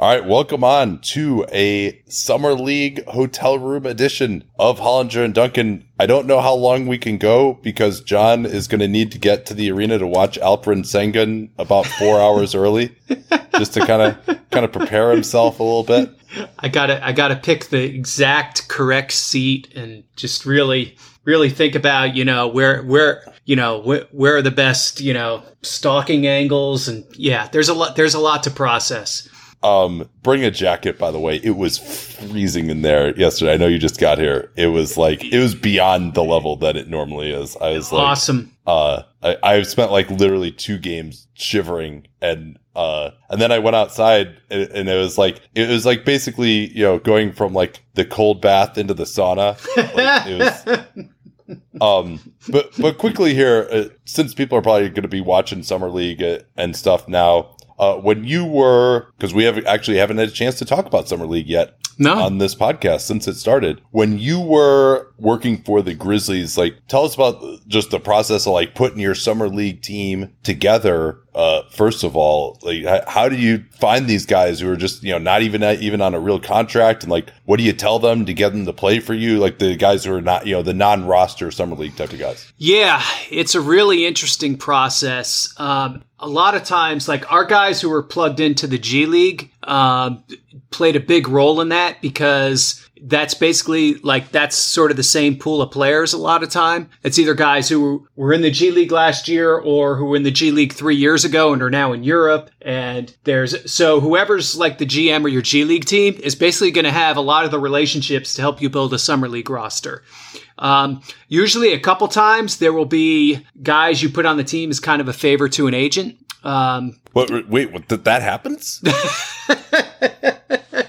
All right, welcome on to a Summer League hotel room edition of Hollinger and Duncan. I don't know how long we can go because John is going to need to get to the arena to watch Alperen Sengun about four hours early, just to kind of kind of prepare himself a little bit. I gotta I gotta pick the exact correct seat and just really really think about you know where where you know where, where are the best you know stalking angles and yeah there's a lot there's a lot to process. Um, bring a jacket, by the way. It was freezing in there yesterday. I know you just got here. It was like, it was beyond the level that it normally is. I was like, awesome. Uh, I, I've spent like literally two games shivering and, uh, and then I went outside and, and, it was like, it was like basically, you know, going from like the cold bath into the sauna. Like, it was, um, but, but quickly here, uh, since people are probably going to be watching Summer League uh, and stuff now, uh, when you were, because we have actually haven't had a chance to talk about Summer League yet no. on this podcast since it started. When you were working for the Grizzlies, like tell us about just the process of like putting your Summer League team together. Uh, first of all, like how do you find these guys who are just you know not even even on a real contract, and like what do you tell them to get them to play for you? Like the guys who are not you know the non-roster Summer League type of guys. Yeah, it's a really interesting process. Um, a lot of times, like our guys who were plugged into the G League um, played a big role in that because that's basically like that's sort of the same pool of players a lot of time. It's either guys who were in the G League last year or who were in the G League three years ago and are now in Europe. And there's so whoever's like the GM or your G League team is basically going to have a lot of the relationships to help you build a summer league roster. Um, usually, a couple times there will be guys you put on the team as kind of a favor to an agent. Um, what? Wait, what, that happens?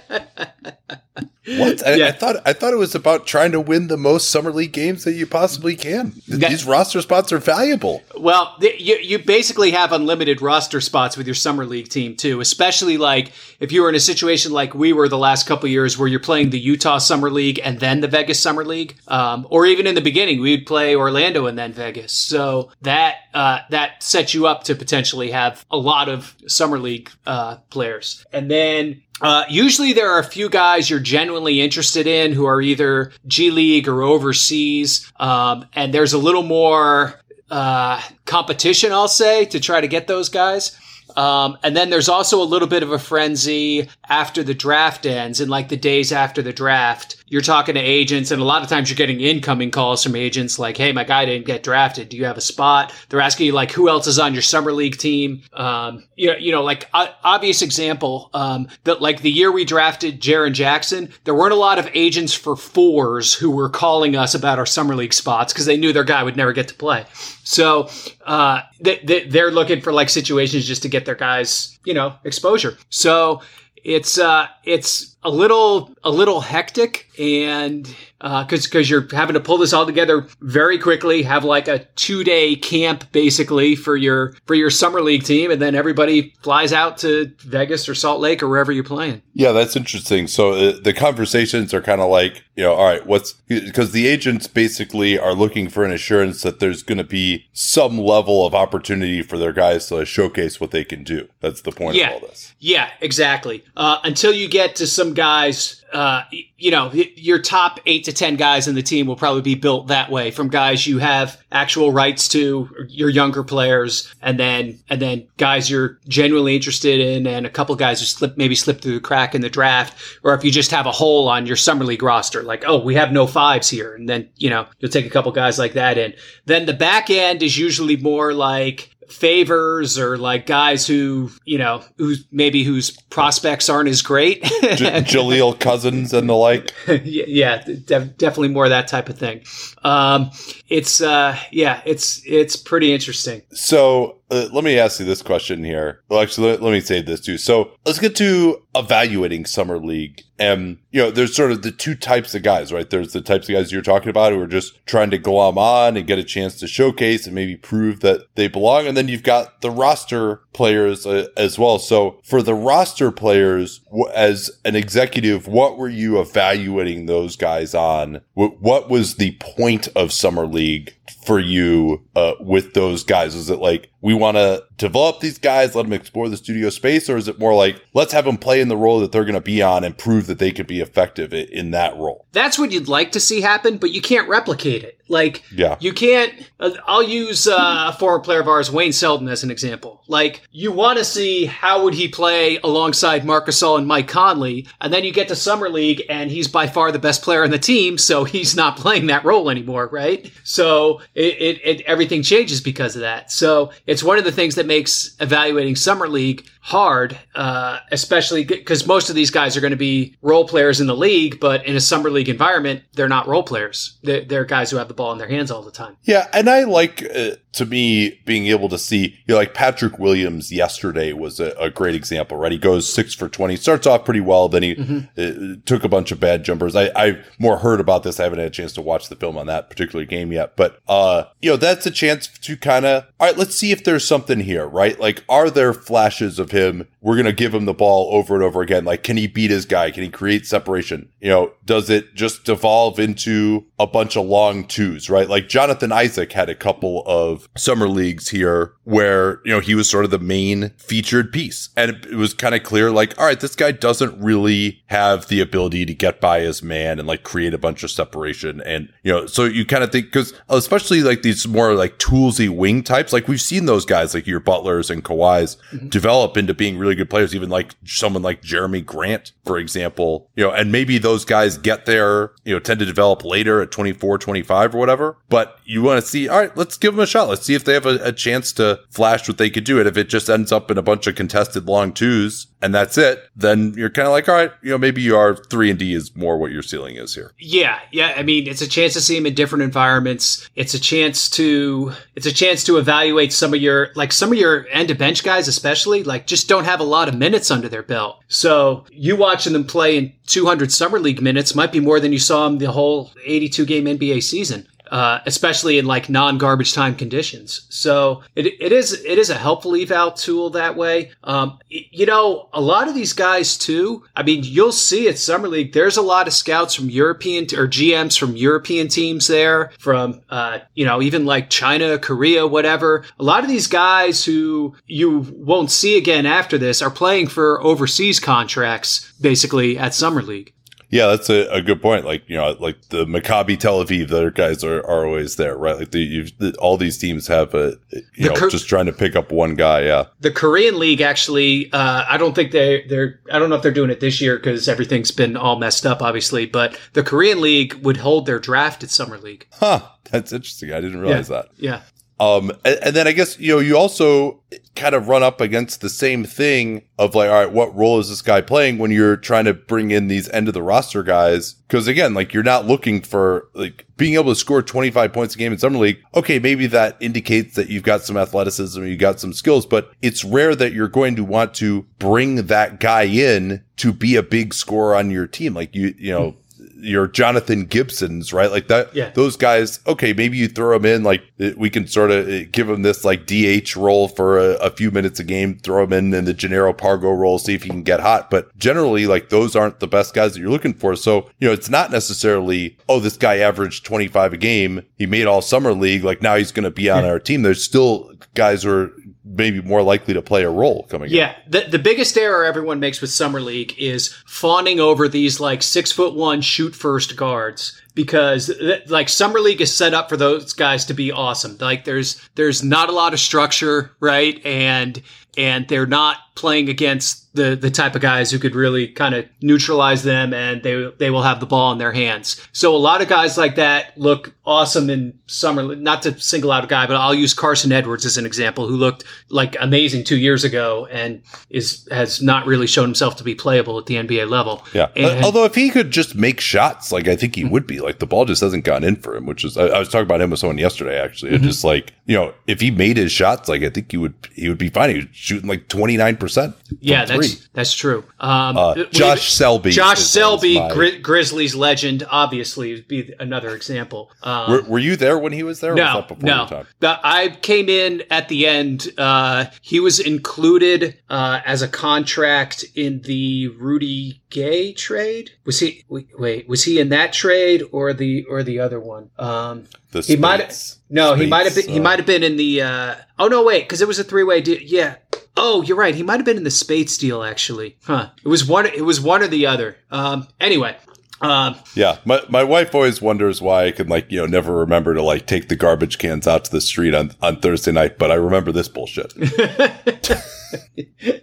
What? I, yeah. I, thought I thought it was about trying to win the most summer league games that you possibly can. These roster spots are valuable. Well, you you basically have unlimited roster spots with your summer league team too. Especially like if you were in a situation like we were the last couple years, where you're playing the Utah Summer League and then the Vegas Summer League, um, or even in the beginning we'd play Orlando and then Vegas. So that uh, that sets you up to potentially have a lot of summer league uh, players, and then uh, usually there are a few guys you're genuinely interested in who are either G League or overseas. Um, and there's a little more, uh, competition, I'll say, to try to get those guys. Um, and then there's also a little bit of a frenzy after the draft ends and like the days after the draft you're talking to agents and a lot of times you're getting incoming calls from agents like hey my guy didn't get drafted. Do you have a spot? They're asking you like who else is on your summer league team? Um, you, know, you know like uh, obvious example um, that like the year we drafted Jaren Jackson there weren't a lot of agents for fours who were calling us about our summer league spots because they knew their guy would never get to play. So uh, they, they're looking for like situations just to get their guys you know exposure. So it's uh it's a little a little hectic and because uh, because you're having to pull this all together very quickly have like a two day camp basically for your for your summer league team and then everybody flies out to vegas or salt lake or wherever you're playing. Yeah that's interesting. So uh, the conversations are kind of like you know all right what's because the agents basically are looking for an assurance that there's going to be some level of opportunity for their guys to showcase what they can do. That's the point yeah. of all this. Yeah exactly. Uh, until you get to some some guys, uh, you know, your top eight to 10 guys in the team will probably be built that way from guys you have actual rights to, your younger players, and then, and then guys you're genuinely interested in, and a couple guys who slip, maybe slip through the crack in the draft, or if you just have a hole on your summer league roster, like, oh, we have no fives here. And then, you know, you'll take a couple guys like that in. Then the back end is usually more like, favors or like guys who you know who maybe whose prospects aren't as great. J- Jaleel Cousins and the like. Yeah def- definitely more of that type of thing. Um it's uh yeah it's it's pretty interesting. So uh, let me ask you this question here. Well, actually, let, let, me say this too. So let's get to evaluating summer league. And, you know, there's sort of the two types of guys, right? There's the types of guys you're talking about who are just trying to glom on and get a chance to showcase and maybe prove that they belong. And then you've got the roster players uh, as well. So for the roster players, as an executive, what were you evaluating those guys on? What was the point of summer league for you uh, with those guys? Is it like we want to develop these guys, let them explore the studio space, or is it more like let's have them play in the role that they're going to be on and prove that they can be effective in that role? That's what you'd like to see happen, but you can't replicate it. Like, yeah. you can't. Uh, I'll use uh, a former player of ours, Wayne Selden, as an example. Like, you want to see how would he play alongside Marc Gasol and Mike Conley, and then you get to summer league, and he's by far the best player on the team, so he's not playing that role anymore, right? So it, it, it everything changes because of that. So it's one of the things that makes evaluating summer league hard, uh, especially because most of these guys are going to be role players in the league, but in a summer league environment, they're not role players. They're, they're guys who have the ball in their hands all the time. Yeah, and I like uh, to me being able to see, you know, like Patrick Williams yesterday was a, a, great example, right? He goes six for twenty, starts off pretty well, then he mm-hmm. uh, took a bunch of bad jumpers. I I more heard about this. I haven't had a chance to watch the film on that particular game yet, but uh, you know, that's a chance to kind of all right. Let's see if there's something here, right? Like, are there flashes of him? We're gonna give him the ball over and over again. Like, can he beat his guy? Can he create separation? You know, does it just devolve into a bunch of long twos, right? Like Jonathan Isaac had a couple of summer leagues here where, you know, he was sort of the main featured piece. And it, was kind of clear, like, all right, this guy doesn't really have the ability to get by his man and like create a bunch of separation. And, you know, so you kind of think, cause especially like these more like toolsy wing types, like we've seen those guys like your Butlers and Kawhis mm-hmm. develop into being really good players, even like someone like Jerami Grant, for example, you know, and maybe those guys get there, you know, tend to develop later at 24, 25 or whatever. But you want to see, all right, let's give them a shot. Let's see if they have a, a chance to flash what they could do. And if it just ends up in a bunch of contested long twos and that's it, then you're kind of like, all right, you know, maybe you are three and D is more what your ceiling is here. Yeah. Yeah. I mean, it's a chance to see them in different environments. It's a chance to, it's a chance to evaluate some of your, like some of your end of bench guys, especially like just don't have a lot of minutes under their belt. So you watching them play in 200 summer league minutes might be more than you saw them the whole 82 game NBA season uh, especially in like non-garbage time conditions. So it, it is it is a helpful eval tool that way. Um, you know, a lot of these guys too. I mean, you'll see at summer league. There's a lot of scouts from European or GMs from European teams there, from uh, you know even like China, Korea, whatever. A lot of these guys who you won't see again after this are playing for overseas contracts basically at summer league. Yeah, that's a, a good point. Like, you know, like the Maccabi Tel Aviv, their guys are, are always there, right? Like the, the all these teams have a, you the know, just trying to pick up one guy. Yeah. The Korean league actually, uh, I don't think they, they're, I don't know if they're doing it this year because everything's been all messed up, obviously, but the Korean league would hold their draft at summer league. Huh. That's interesting. I didn't realize yeah. that. Yeah. Um, and, and, then I guess, you know, you also kind of run up against the same thing of like, all right, what role is this guy playing when you're trying to bring in these end of the roster guys? Cause again, like you're not looking for like being able to score 25 points a game in summer league. Okay. Maybe that indicates that you've got some athleticism, you've got some skills, but it's rare that you're going to want to bring that guy in to be a big scorer on your team. Like you, you know, your Jonathan Gibsons, right? Like that, yeah. those guys, okay, maybe you throw them in, like we can sort of uh, give him this like DH role for a, a, few minutes a game, throw him in in the Jannero Pargo role, see if he can get hot. But generally, like those aren't the best guys that you're looking for. So, you know, it's not necessarily, oh, this guy averaged 25 a game. He made all summer league. Like now he's going to be on our team. There's still guys who are maybe more likely to play a role coming Yeah, the the biggest error everyone makes with summer league is fawning over these like six foot one shoot first guards because like summer league is set up for those guys to be awesome. Like there's there's not a lot of structure, right? And and they're not playing against the the type of guys who could really kind of neutralize them and they they will have the ball in their hands. So a lot of guys like that look awesome in summer not to single out a guy, but I'll use Carson Edwards as an example who looked like amazing 2 years ago and is has not really shown himself to be playable at the NBA level. Yeah. And- Although if he could just make shots, like I think he would be. Like the ball just hasn't gone in for him, which is I, I was talking about him with someone yesterday actually. Mm-hmm. Just like, you know, if he made his shots, like I think he would he would be fine. He was shooting like twenty nine percent. Yeah, that's that's true. Um, Uh, Josh Selby Josh is- is Selby, my- Gri- Grizzlies legend, obviously would be another example. Um, Were, were you there when he was there? or was no, that before your no. time? The- I came in at the end. Uh, he was included uh, as a contract in the Rudy Gay trade. Was he? Wait, was he in that trade or the or the other one? Um, The he might. No, he might have been. He uh, might have been in the. Uh, oh no, wait, because it was a three way deal. Yeah. Oh, you're right. He might have been in the Speights deal actually. Huh. It was one. It was one or the other. Um. Anyway. Um. Yeah, my my wife always wonders why I can like you know never remember to like take the garbage cans out to the street on on Thursday night, but I remember this bullshit.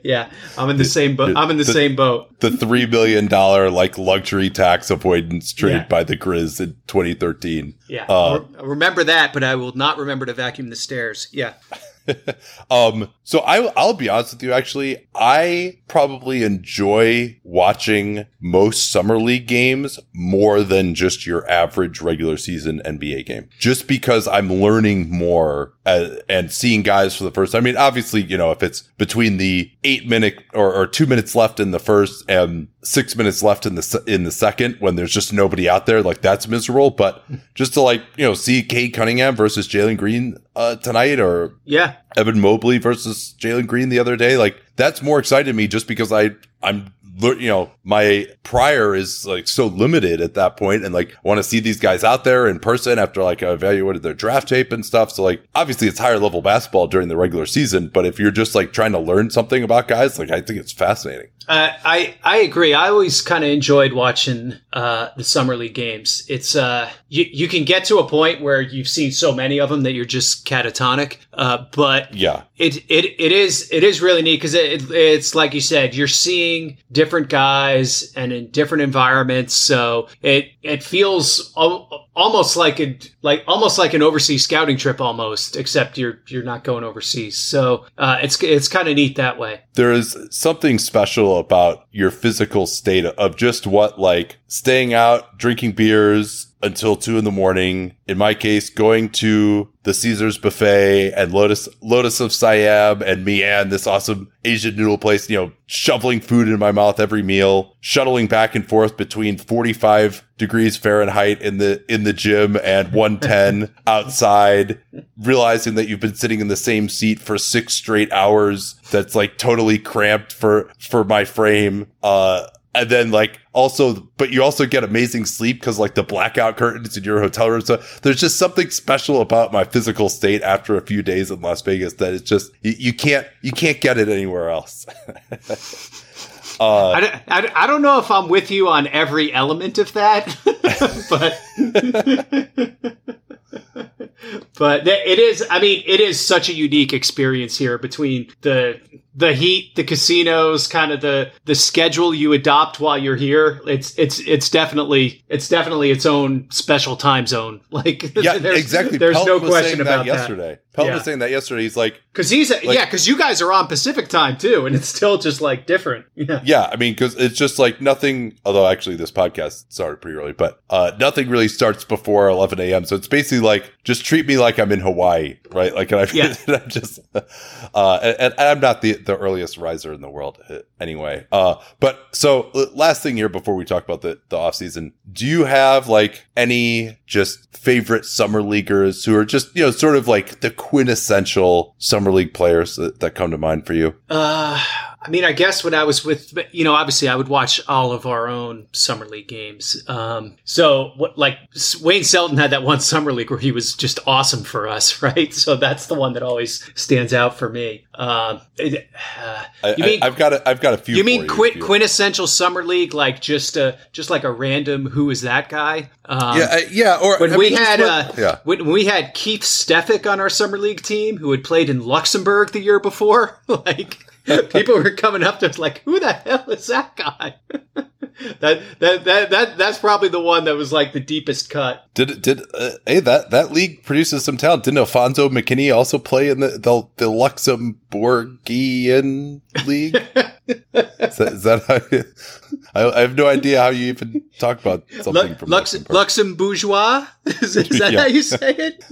Yeah. I'm in the same boat. I'm in the, the- same boat. the three million dollar like luxury tax avoidance trade Yeah. by the Grizz in 2013. Yeah. Uh, I remember that, but I will not remember to vacuum the stairs. Yeah. Um, so I, I'll be honest with you. Actually, I probably enjoy watching most summer league games more than just your average regular season NBA game, just because I'm learning more uh, and seeing guys for the first. I mean, obviously, you know, if it's between the eight minute or, or two minutes left in the first and six minutes left in the in the second, when there's just nobody out there, like that's miserable. But just to like you know see Cade Cunningham versus Jalen Green uh, tonight, or Yeah. Evan Mobley versus Jalen Green the other day. Like that's more exciting to me just because I I'm you know my prior is like so limited at that point and like want to see these guys out there in person after like I evaluated their draft tape and stuff so like obviously it's higher level basketball during the regular season but if you're just like trying to learn something about guys like I think it's fascinating Uh, I I agree. I always kind of enjoyed watching uh, the summer league games. It's uh, you you can get to a point where you've seen so many of them that you're just catatonic. Uh, but yeah it it it is it is really neat because it, it's like you said, you're seeing different guys and in different environments. So it it feels al- almost like a like almost like an overseas scouting trip almost, except you're you're not going overseas. So uh, it's it's kind of neat that way. there is something special about your physical state of just what like staying out, drinking beers until two in the morning. In my case, going to the Caesars buffet and Lotus, Lotus of Siam and Mian, this awesome Asian noodle place, you know, shoveling food in my mouth every meal, shuttling back and forth between 45 degrees Fahrenheit in the, in the gym and 110 outside, realizing that you've been sitting in the same seat for six straight hours. That's like totally cramped for, for my frame. Uh, and then like also, but you also get amazing sleep because like the blackout curtains in your hotel room. So there's just something special about my physical state after a few days in Las Vegas that it's just, you, you can't, you can't get it anywhere else. uh, I, don't- I, don't- know if I'm with you on every element of that, but but it is. I mean, it is such a unique experience here between the the heat, the casinos, kind of the the schedule you adopt while you're here. It's it's it's definitely it's definitely its own special time zone. Like yeah, there's, exactly. There's no question about that yesterday. Pelton Yeah. was saying that yesterday. He's like, Because he's a, yeah, because you guys are on Pacific time too, and it's still just like different. Yeah. Yeah, I mean, because it's just like nothing. Although actually, this podcast started pretty early, but uh, nothing really starts before 11 a.m. So it's basically like just treat me like I'm in Hawaii, right? Like, and I, Yeah. and I'm just, uh, and, and I'm not the the earliest riser in the world uh, anyway. Uh, but so last thing here before we talk about the the off season, do you have like any just favorite summer leaguers who are just you know sort of like the quintessential summer league players that, that come to mind for you? Uh, I mean, I guess when I was with, you know, obviously I would watch all of our own summer league games. Um, so what, like Wayne Selden had that one summer league where he was just awesome for us, right? So that's the one that always stands out for me. Um, it, uh, I, you mean I, have got a, I've got a few. you mean quit, you- quintessential summer league, like just a just like a random who is that guy? Um, Yeah, uh, yeah. Or when I we mean, had uh, yeah. when we had Keith Stefik on our summer league team, who had played in Luxembourg the year before, like people were coming up to us like, "Who the hell is that guy?" that, that that that that's probably the one that was like the deepest cut. Did did uh, hey that that league produces some talent? Didn't Alfonzo McKinnie also play in the the, the Luxembourgian league? is, that, is that how I, I have no idea how you even talk about something Lu- from Lux Luxembourgeois is, is that Yeah. how you say it?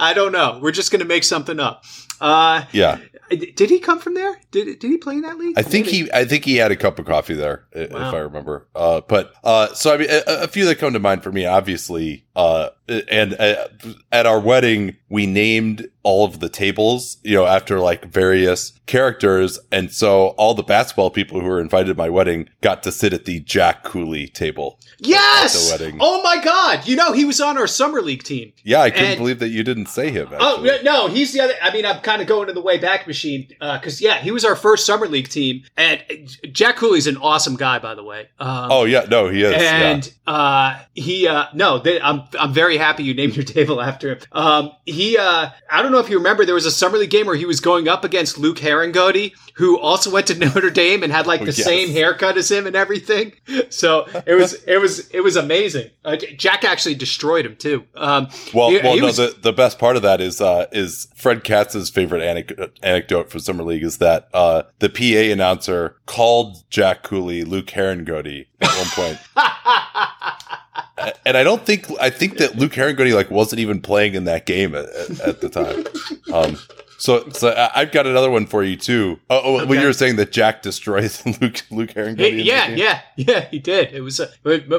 I don't know. We're just gonna make something up. Uh, Yeah, did he come from there? Did did he play in that league? I think Maybe. he I think he had a cup of coffee there, Wow. if I remember. Uh, but uh, so I mean, a, a few that come to mind for me, obviously. Uh, and uh, at our wedding, we named all of the tables, you know, after like various characters, and so all the basketball people who were invited to my wedding got to sit at the Jack Cooley table. Yes. at the wedding. Oh my God! You know he was on our summer league team. Yeah, I couldn't And- believe that you didn't say him. Oh Actually. yeah, no, he's the other. I mean, I'm kind of going to the way back machine because yeah, he was our first summer league team, and uh, Jack Cooley's an awesome guy, by the way. Um, Oh yeah, no, he is. yeah. and uh, he uh, no, they, I'm I'm very happy you named your table after him. Um, he uh, I don't know if you remember, there was a summer league game where he was going up against Luke Harangody, who also went to Notre Dame and had like the yes. same haircut as him and everything. So it was it was it was amazing. Uh, Jack actually destroyed him too. Um, Well, he- well, he no. was- the, the best part of that is uh, is Fred Katz's favorite anec- anecdote from Summer League is that uh, the PA announcer called Jack Cooley Luke Harangody at one point, and I don't think I think that Luke Harangody like wasn't even playing in that game at, at, the time. Um, so, so I've got another one for you too. Oh, oh when you were saying that Jack destroys Luke Luke yeah, yeah, yeah, he did. It was a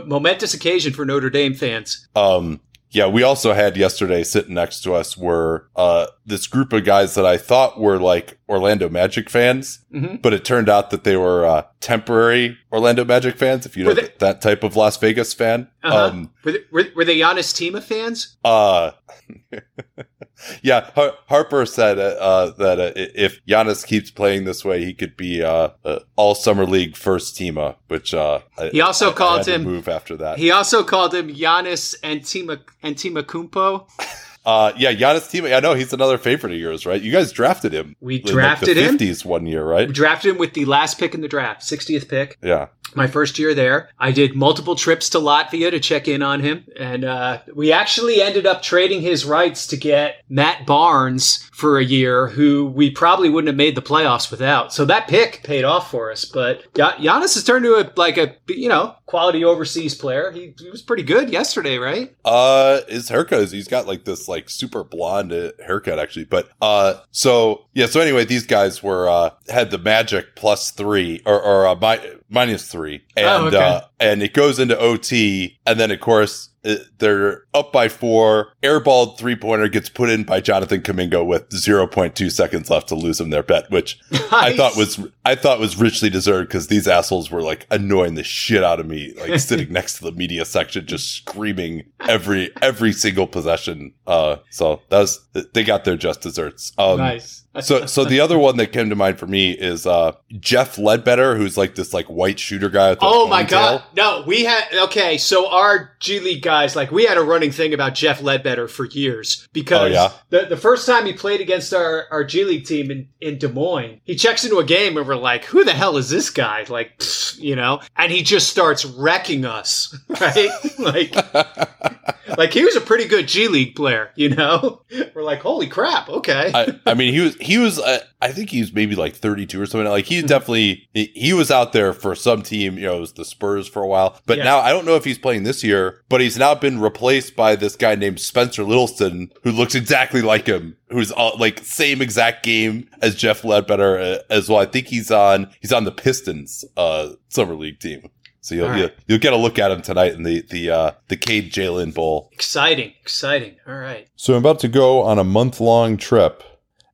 momentous occasion for Notre Dame fans. Um, yeah, we also had yesterday sitting next to us were uh, this group of guys that I thought were like Orlando Magic fans, Mhm. but it turned out that they were uh, temporary Orlando Magic fans. If you know they- th- that type of Las Vegas fan, Uh-huh. um, were, they, were, were they Janis Timma fans? uh, yeah, Har- Harper said uh, uh, that uh, if Janis keeps playing this way, he could be uh, uh, all summer league first teamer. Which uh, He also I- I called to him- move after that. He also called him Giannis Antima Antetokounmpo. Uh, yeah, Janis Timma. I know he's another favorite of yours, right? You guys drafted him. We in, like, drafted the him. 50s one year, right? We drafted him with the last pick in the draft, 60th pick. Yeah. My first year there, I did multiple trips to Latvia to check in on him, and uh, we actually ended up trading his rights to get Matt Barnes for a year, who we probably wouldn't have made the playoffs without. So that pick paid off for us. But Gia- Janis has turned to a like a you know quality overseas player. He, he was pretty good yesterday, right? Uh, his haircut is he's got like this like super blonde uh, haircut actually. But uh, so yeah. So anyway, these guys were uh had the magic plus three or or uh, mi- minus three, and Oh, okay. uh, and it goes into OT, and then of course. uh, They're up by four. Airballed three pointer gets put in by Jonathan Kuminga with 0.2 seconds left to lose him their bet, which I thought was I thought was richly deserved because these assholes were like annoying the shit out of me, like sitting next to the media section, just screaming every every single possession. Uh, so that was they got their just desserts. Um, nice. so so the other one that came to mind for me is uh Jeff Ledbetter, who's like this like white shooter guy. With Oh my god! No, we had okay. So our G League guys, like, we had a running thing about Jeff Ledbetter for years because Oh, yeah? the the first time he played against our our G League team in in Des Moines, he checks into a game and we're like, "Who the hell is this guy?" Like, pfft, you know, and he just starts wrecking us, right? like, like he was a pretty good G League player, you know. We're like, "Holy crap!" Okay. I, I mean, he was he was uh, I think he was maybe like 32 or something. Like he's definitely he, he was out there for some team. You know, the Spurs for a while. But now I don't know if he's playing this year. But he's now been replaced by this guy named Spencer Littleson, who looks exactly like him. Who's uh, like same exact game as Jeff Ledbetter uh, as well. I think he's on he's on the Pistons uh summer league team. So you'll All right. you'll, you'll get a look at him tonight in the the uh, the Cade Jalen Bowl. exciting, exciting. All right. So I'm about to go on a month long trip,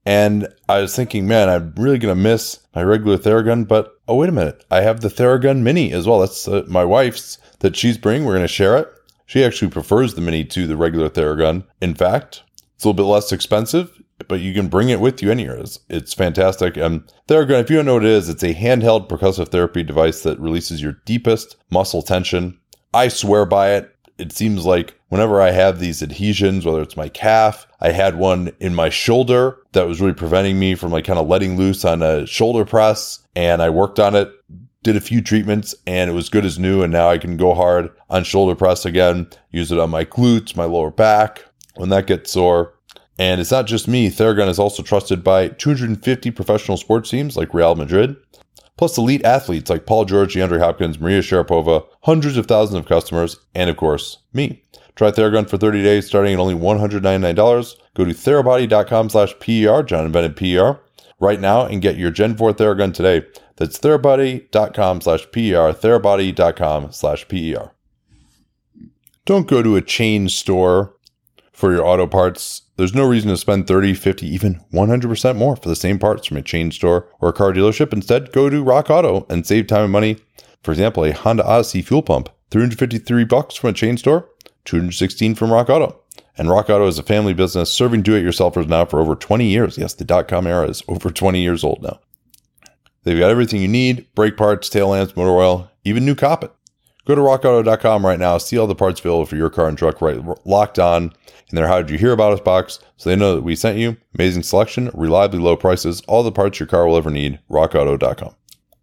And I was thinking, man, I'm really to miss my regular Theragun. But oh, wait a minute. I have the Theragun Mini as well. That's uh, my wife's that she's bringing. We're going to share it. She actually prefers the Mini to the regular Theragun. In fact, it's a little bit less expensive, but you can bring it with you anywhere. It's, it's fantastic. And Theragun, if you don't know what it is, it's a handheld percussive therapy device that releases your deepest muscle tension. I swear by it. It seems like whenever I have these adhesions, whether it's my calf, I had one in my shoulder that was really preventing me from like kind of letting loose on a shoulder press. And I worked on it, did a few treatments, and it was good as new. And now I can go hard on shoulder press again, use it on my glutes, my lower back, when that gets sore. And it's not just me. Theragun is also trusted by 250 professional sports teams like Real Madrid, plus elite athletes like Paul George, DeAndre Hopkins, Maria Sharapova, hundreds of thousands of customers, and of course, me. Try Theragun for 30 days starting at only $199. Go to therabody.com slash PER, John invented PER, right now and get your Gen 4 Theragun today. That's therabody.com slash PER, therabody.com slash PER. Don't go to a chain store for your auto parts. There's no reason to spend 30, 50, even 100% more for the same parts from a chain store or a car dealership. Instead, go to Rock Auto and save time and money. For example, a Honda Odyssey fuel pump, 353 bucks from a chain store, 216 from Rock Auto. And Rock Auto is a family business serving do-it-yourselfers now for over 20 years. Yes, the dot-com era is over 20 years old now. They've got everything you need, brake parts, tail lamps, motor oil, even new carpet. Go to rockauto.com right now, see all the parts available for your car and truck right locked on in their How Did You Hear About Us box so they know that we sent you. Amazing selection, reliably low prices, all the parts your car will ever need. rockauto.com.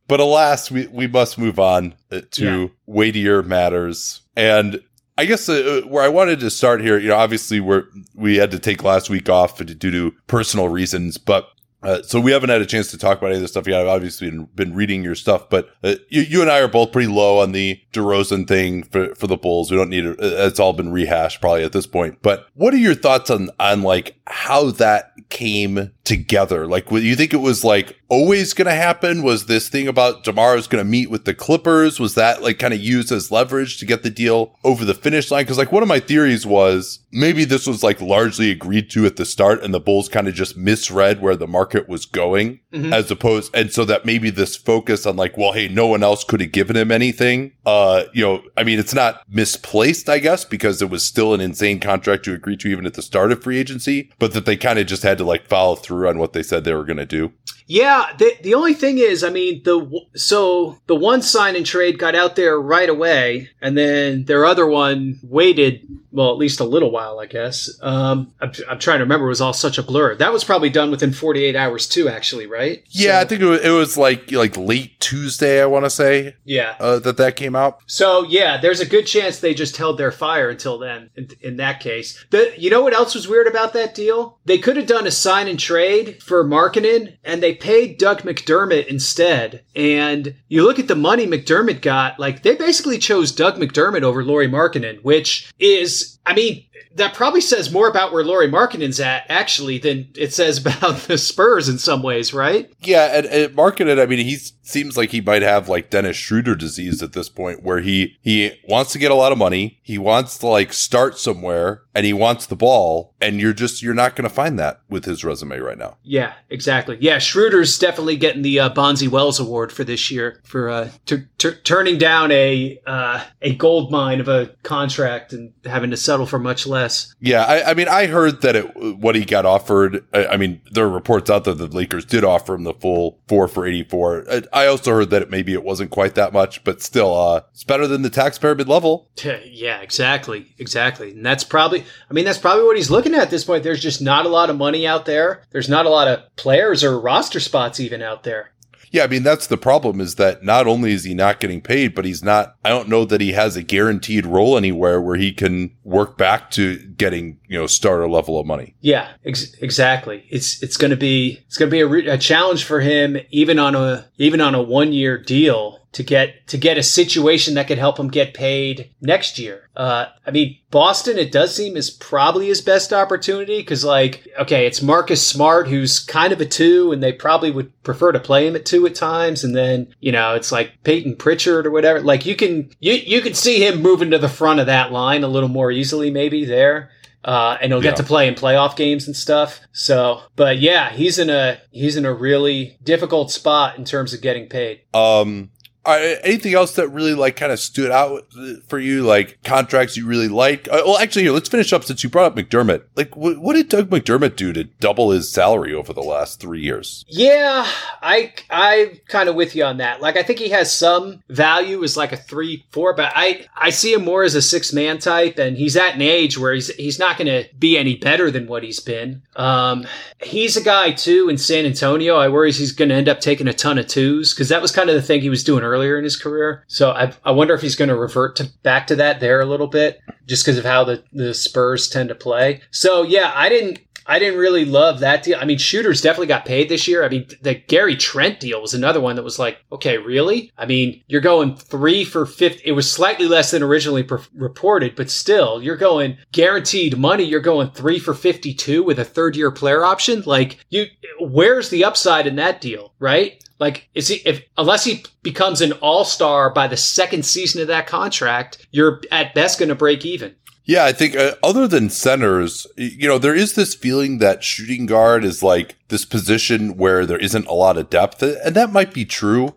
But alas, we, we must move on uh, to yeah. weightier matters. And I guess uh, where I wanted to start here, you know, obviously we're, we had to take last week off due to personal reasons, but uh, so we haven't had a chance to talk about any of this stuff yet. I've obviously been, been reading your stuff, but uh, you, you and I are both pretty low on the DeRozan thing for, for the Bulls. We don't need it. It's all been rehashed probably at this point. But what are your thoughts on on like how that came together? Like, you think it was like always going to happen? Was this thing about Demar's going to meet with the Clippers? Was that like kind of used as leverage to get the deal over the finish line? Because like one of my theories was maybe this was like largely agreed to at the start, and the Bulls kind of just misread where the market was going, mm-hmm. as opposed, and so that maybe this focus on like, well, hey, no one else could have given him anything. Uh, you know, I mean, it's not misplaced, I guess, because it was still an insane contract to agree to even at the start of free agency, but that they kind of just had to like follow through on what they said they were going to do. Yeah, the the only thing is, I mean, the so the one sign and trade got out there right away, and then their other one waited well, at least a little while, I guess. Um, I'm, I'm, trying to remember; it was all such a blur. That was probably done within 48 hours too, actually, right? Yeah, so, I think it was, it was, like like late Tuesday. I want to say, yeah, uh, that that came out. So yeah, there's a good chance they just held their fire until then. In, in that case, the you know what else was weird about that deal? They could have done a sign and trade for Markkanen, and they paid Doug McDermott instead. And you look at the money McDermott got, like they basically chose Doug McDermott over Lauri Markkanen, which is I mean, that probably says more about where Lauri Markkanen's at actually than it says about the Spurs in some ways, right? Yeah, and, and I mean, he seems like he might have like Dennis Schroeder disease at this point, where he he wants to get a lot of money, he wants to like start somewhere, and he wants the ball, and you're just you're not going to find that with his resume right now. Yeah, exactly. Yeah, Schroeder's definitely getting the uh, Bonzi Wells Award for this year for uh, t- t- turning down a uh, a gold mine of a contract and having to settle for much less. Yeah, I, I mean, I heard that it, what he got offered. I, I, mean, there are reports out there that the Lakers did offer him the full four for eighty four. I, I also heard that it, maybe it wasn't quite that much, but still, uh, it's better than the taxpayer mid level. Yeah, exactly, exactly, and that's probably. I mean, that's probably what he's looking at, at this point. There's just not a lot of money out there. There's not a lot of players or roster spots even out there. Yeah, I mean that's the problem is that not only is he not getting paid, but he's not I don't know that he has a guaranteed role anywhere where he can work back to getting, you know, starter level of money. Yeah, ex- exactly. It's it's going to be it's going to be a, re- a challenge for him even on a even on a 1-year deal to get to get a situation that could help him get paid next year. Uh, I mean, Boston, it does seem is probably his best opportunity because, like, okay, it's Marcus Smart who's kind of a two, and they probably would prefer to play him at two at times. And then you know, it's like Payton Pritchard or whatever. Like, you can you you can see him moving to the front of that line a little more easily, maybe there. uh, and he'll get Yeah. to play in playoff games and stuff. So, but yeah, he's in a he's in a really difficult spot in terms of getting paid. Um, anything else that really like kind of stood out for you, like contracts you really like? Uh, well, actually, here let's finish up since you brought up McDermott. Like, wh- what did Doug McDermott do to double his salary over the last three years? Yeah, I I kind of with you on that. Like I think he has some value as like a three four, but I I see him more as a six man type, and he's at an age where he's he's not going to be any better than what he's been. Um, he's a guy too in San Antonio. I worry he's going to end up taking a ton of twos because that was kind of the thing he was doing earlier in his career. So I I wonder if he's going to revert to back to that there a little bit just because of how the the Spurs tend to play. So yeah, I didn't I didn't really love that deal. I mean, shooters definitely got paid this year. I mean, the Gary Trent deal was another one that was like, okay, really? I mean, you're going three for 50. It was slightly less than originally per- reported, but still, you're going guaranteed money. You're going three for 52 with a third year player option. Like, you, where's the upside in that deal, right? Like, is he, if, unless he becomes an all star by the second season of that contract, you're at best going to break even. Yeah, I think uh, other than centers, you know, there is this feeling that shooting guard is like this position where there isn't a lot of depth, and that might be true.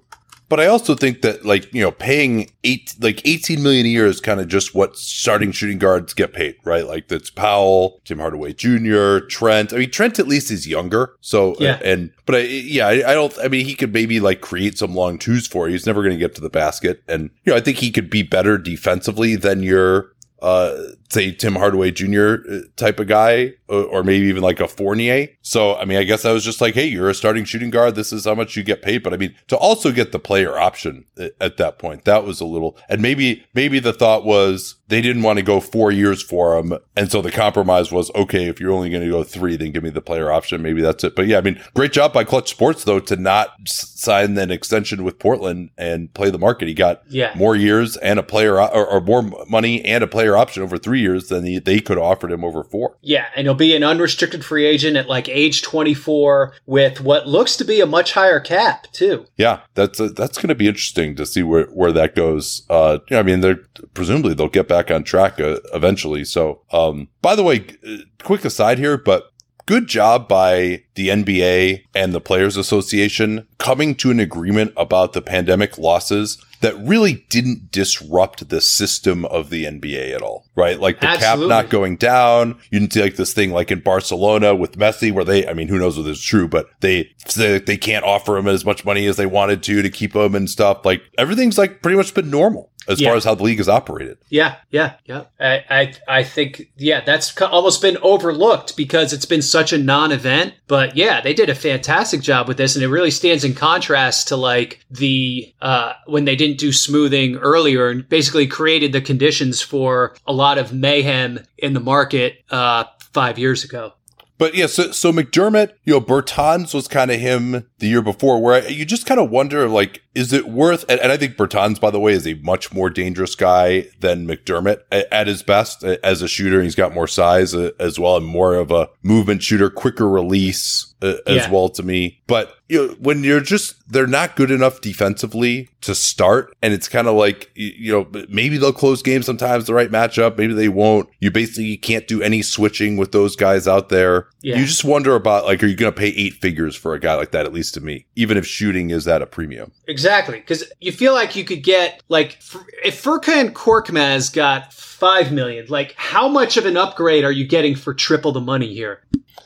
But I also think that like, you know, paying eight, like 18 million a year is kind of just what starting shooting guards get paid, right? Like that's Powell, Tim Hardaway Jr., Trent. I mean, Trent at least is younger. So, Yeah. and, but I, yeah, I, I don't, I mean, he could maybe like create some long twos for you. He's never going to get to the basket. And, you know, I think he could be better defensively than your, uh, say Tim Hardaway Jr. Uh, type of guy, or, maybe even like a Fournier. So, I mean, I guess I was just like, hey, you're a starting shooting guard. This is how much you get paid. But I mean, to also get the player option uh, at that point, that was a little, and maybe, maybe the thought was they didn't want to go four years for him. And so the compromise was, okay, if you're only going to go three, then give me the player option. Maybe that's it. But yeah, I mean, great job by Clutch Sports though, to not sign an extension with Portland and play the market. He got Yeah. more years and a player or, or more money and a player option over three years than he, they could have offered him over four. Yeah, and he'll be an unrestricted free agent at like age 24 with what looks to be a much higher cap, too. Yeah, that's uh, that's going to be interesting to see where, where that goes. Uh, yeah, I mean, they're presumably they'll get back on track uh, eventually. So, um, by the way, uh, quick aside here, but good job by the NBA and the Players Association coming to an agreement about the pandemic losses that really didn't disrupt the system of the NBA at all, right? Like the Absolutely. cap not going down. You didn't see like this thing like in Barcelona with Messi where they, I mean, who knows whether it's true, but they, they, they can't offer him as much money as they wanted to to keep him and stuff. Like everything's like pretty much been normal as Yeah. far as how the league is operated. Yeah, yeah, yeah. I, I, I think, yeah, that's almost been overlooked because it's been such a non-event. But yeah, they did a fantastic job with this, and it really stands in contrast to like the uh, when they didn't do smoothing earlier and basically created the conditions for a lot of mayhem in the market uh, five years ago. But yeah, so, so McDermott, you know, Bertans was kind of him the year before, where you just kind of wonder, like, is it worth? And, and I think Bertans, by the way, is a much more dangerous guy than McDermott at, at his best as a shooter. He's got more size uh, as well and more of a movement shooter, quicker release uh, as Yeah. well to me. But you know, when you're just they're not good enough defensively to start, and it's kind of like you, know maybe they'll close games sometimes the right matchup, maybe they won't. You basically can't do any switching with those guys out there. Yeah. You just wonder about like, are you going to pay eight figures for a guy like that? At least to me, even if shooting is at a premium. Exactly, because you feel like you could get like if Furkan Korkmaz got five million, like how much of an upgrade are you getting for triple the money here?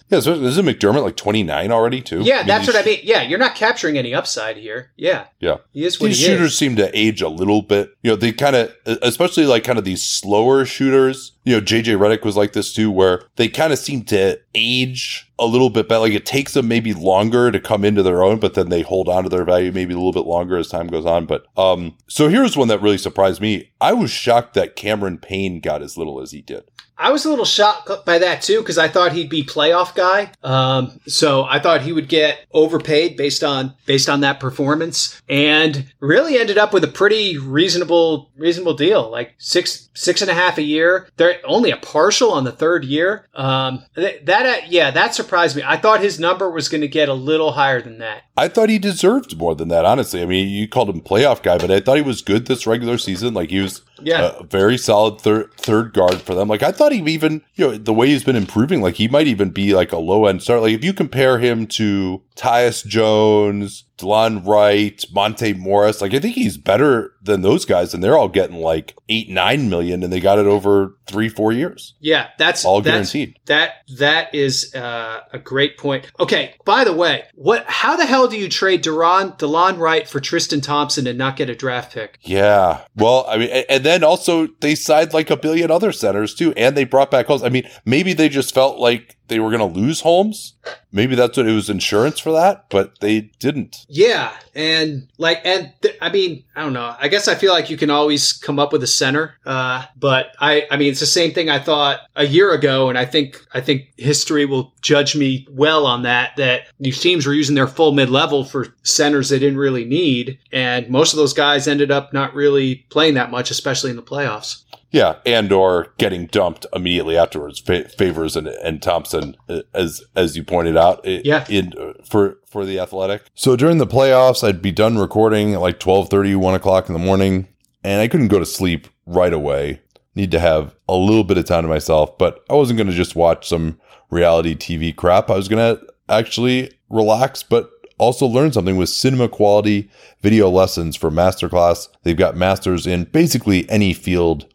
Yeah, so isn't McDermott like 29 already too? Yeah, that's what I mean. Yeah, you're not capturing any upside here. Yeah, Yeah. he is what These he shooters is. seem to age a little bit. You know, they kind of, especially like kind of these slower shooters. You know, JJ Redick was like this too, where they kind of seem to age a little bit better. Like it takes them maybe longer to come into their own, but then they hold on to their value maybe a little bit longer as time goes on. But, um, so here's one that really surprised me. I was shocked that Cameron Payne got as little as he did. I was a little shocked by that too because I thought he'd be playoff guy. Um, so I thought he would get overpaid based on based on that performance, and really ended up with a pretty reasonable reasonable deal, like six six and a half a year. They're only a partial on the third year. Um, th- that uh, yeah, that surprised me. I thought his number was going to get a little higher than that. I thought he deserved more than that, honestly. I mean, you called him playoff guy, but I thought he was good this regular season. Like he was Yeah. a very solid third third guard for them. Like I thought he even, you know, the way he's been improving, like he might even be like a low end start. Like if you compare him to Tyus Jones, Delon Wright, Monte Morris, like I think he's better than those guys, and they're all getting like eight, nine million, and they got it over three, four years. Yeah, that's All that's- guaranteed. That that is uh, a great point. Okay, by the way, what? How the hell do you trade Deron Delon Wright for Tristan Thompson and not get a draft pick? Yeah. Well, I mean, a- and then also they signed like a billion other centers too, and they brought back Holmes. I mean, maybe they just felt like they were going to lose Holmes. Maybe that's what it was insurance for that, but they didn't. Yeah, and like, and th- I mean, I don't know. I guess I feel like you can always come up with a center, uh, but I, I mean, it's the same thing I thought a year ago, and I think, I think history will judge me well on that. That these teams were using their full mid level for centers they didn't really need, and most of those guys ended up not really playing that much, especially in the playoffs. Yeah, and or getting dumped immediately afterwards. Fa- Favors and, and Thompson, uh, as as you pointed out, i- Yeah. in uh, for for the Athletic. So during the playoffs, I'd be done recording at like 12:30, 1 o'clock in the morning, and I couldn't go to sleep right away. Need to have a little bit of time to myself, but I wasn't going to just watch some reality TV crap. I was going to actually relax, but also learn something with cinema quality video lessons for masterclass. They've got masters in basically any field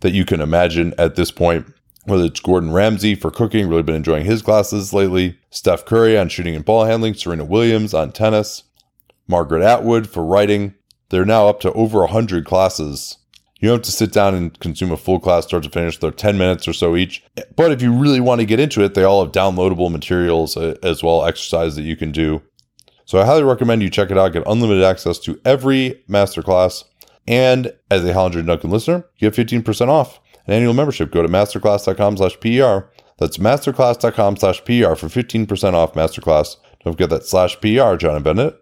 that you can imagine at this point. Whether it's Gordon Ramsay for cooking, really been enjoying his classes lately. Steph Curry on shooting and ball handling. Serena Williams on tennis. Margaret Atwood for writing. They're now up to over 100 classes. You don't have to sit down and consume a full class start to finish. They're 10 minutes or so each. But if you really want to get into it, they all have downloadable materials uh, as well, exercise that you can do. So I highly recommend you check it out. Get unlimited access to every masterclass. And as a Hollinger Duncan listener, you get 15% off an annual membership. Go to masterclass.com slash PER. That's masterclass.com slash PER for 15% off masterclass. Don't forget that slash PER, John and Bennett,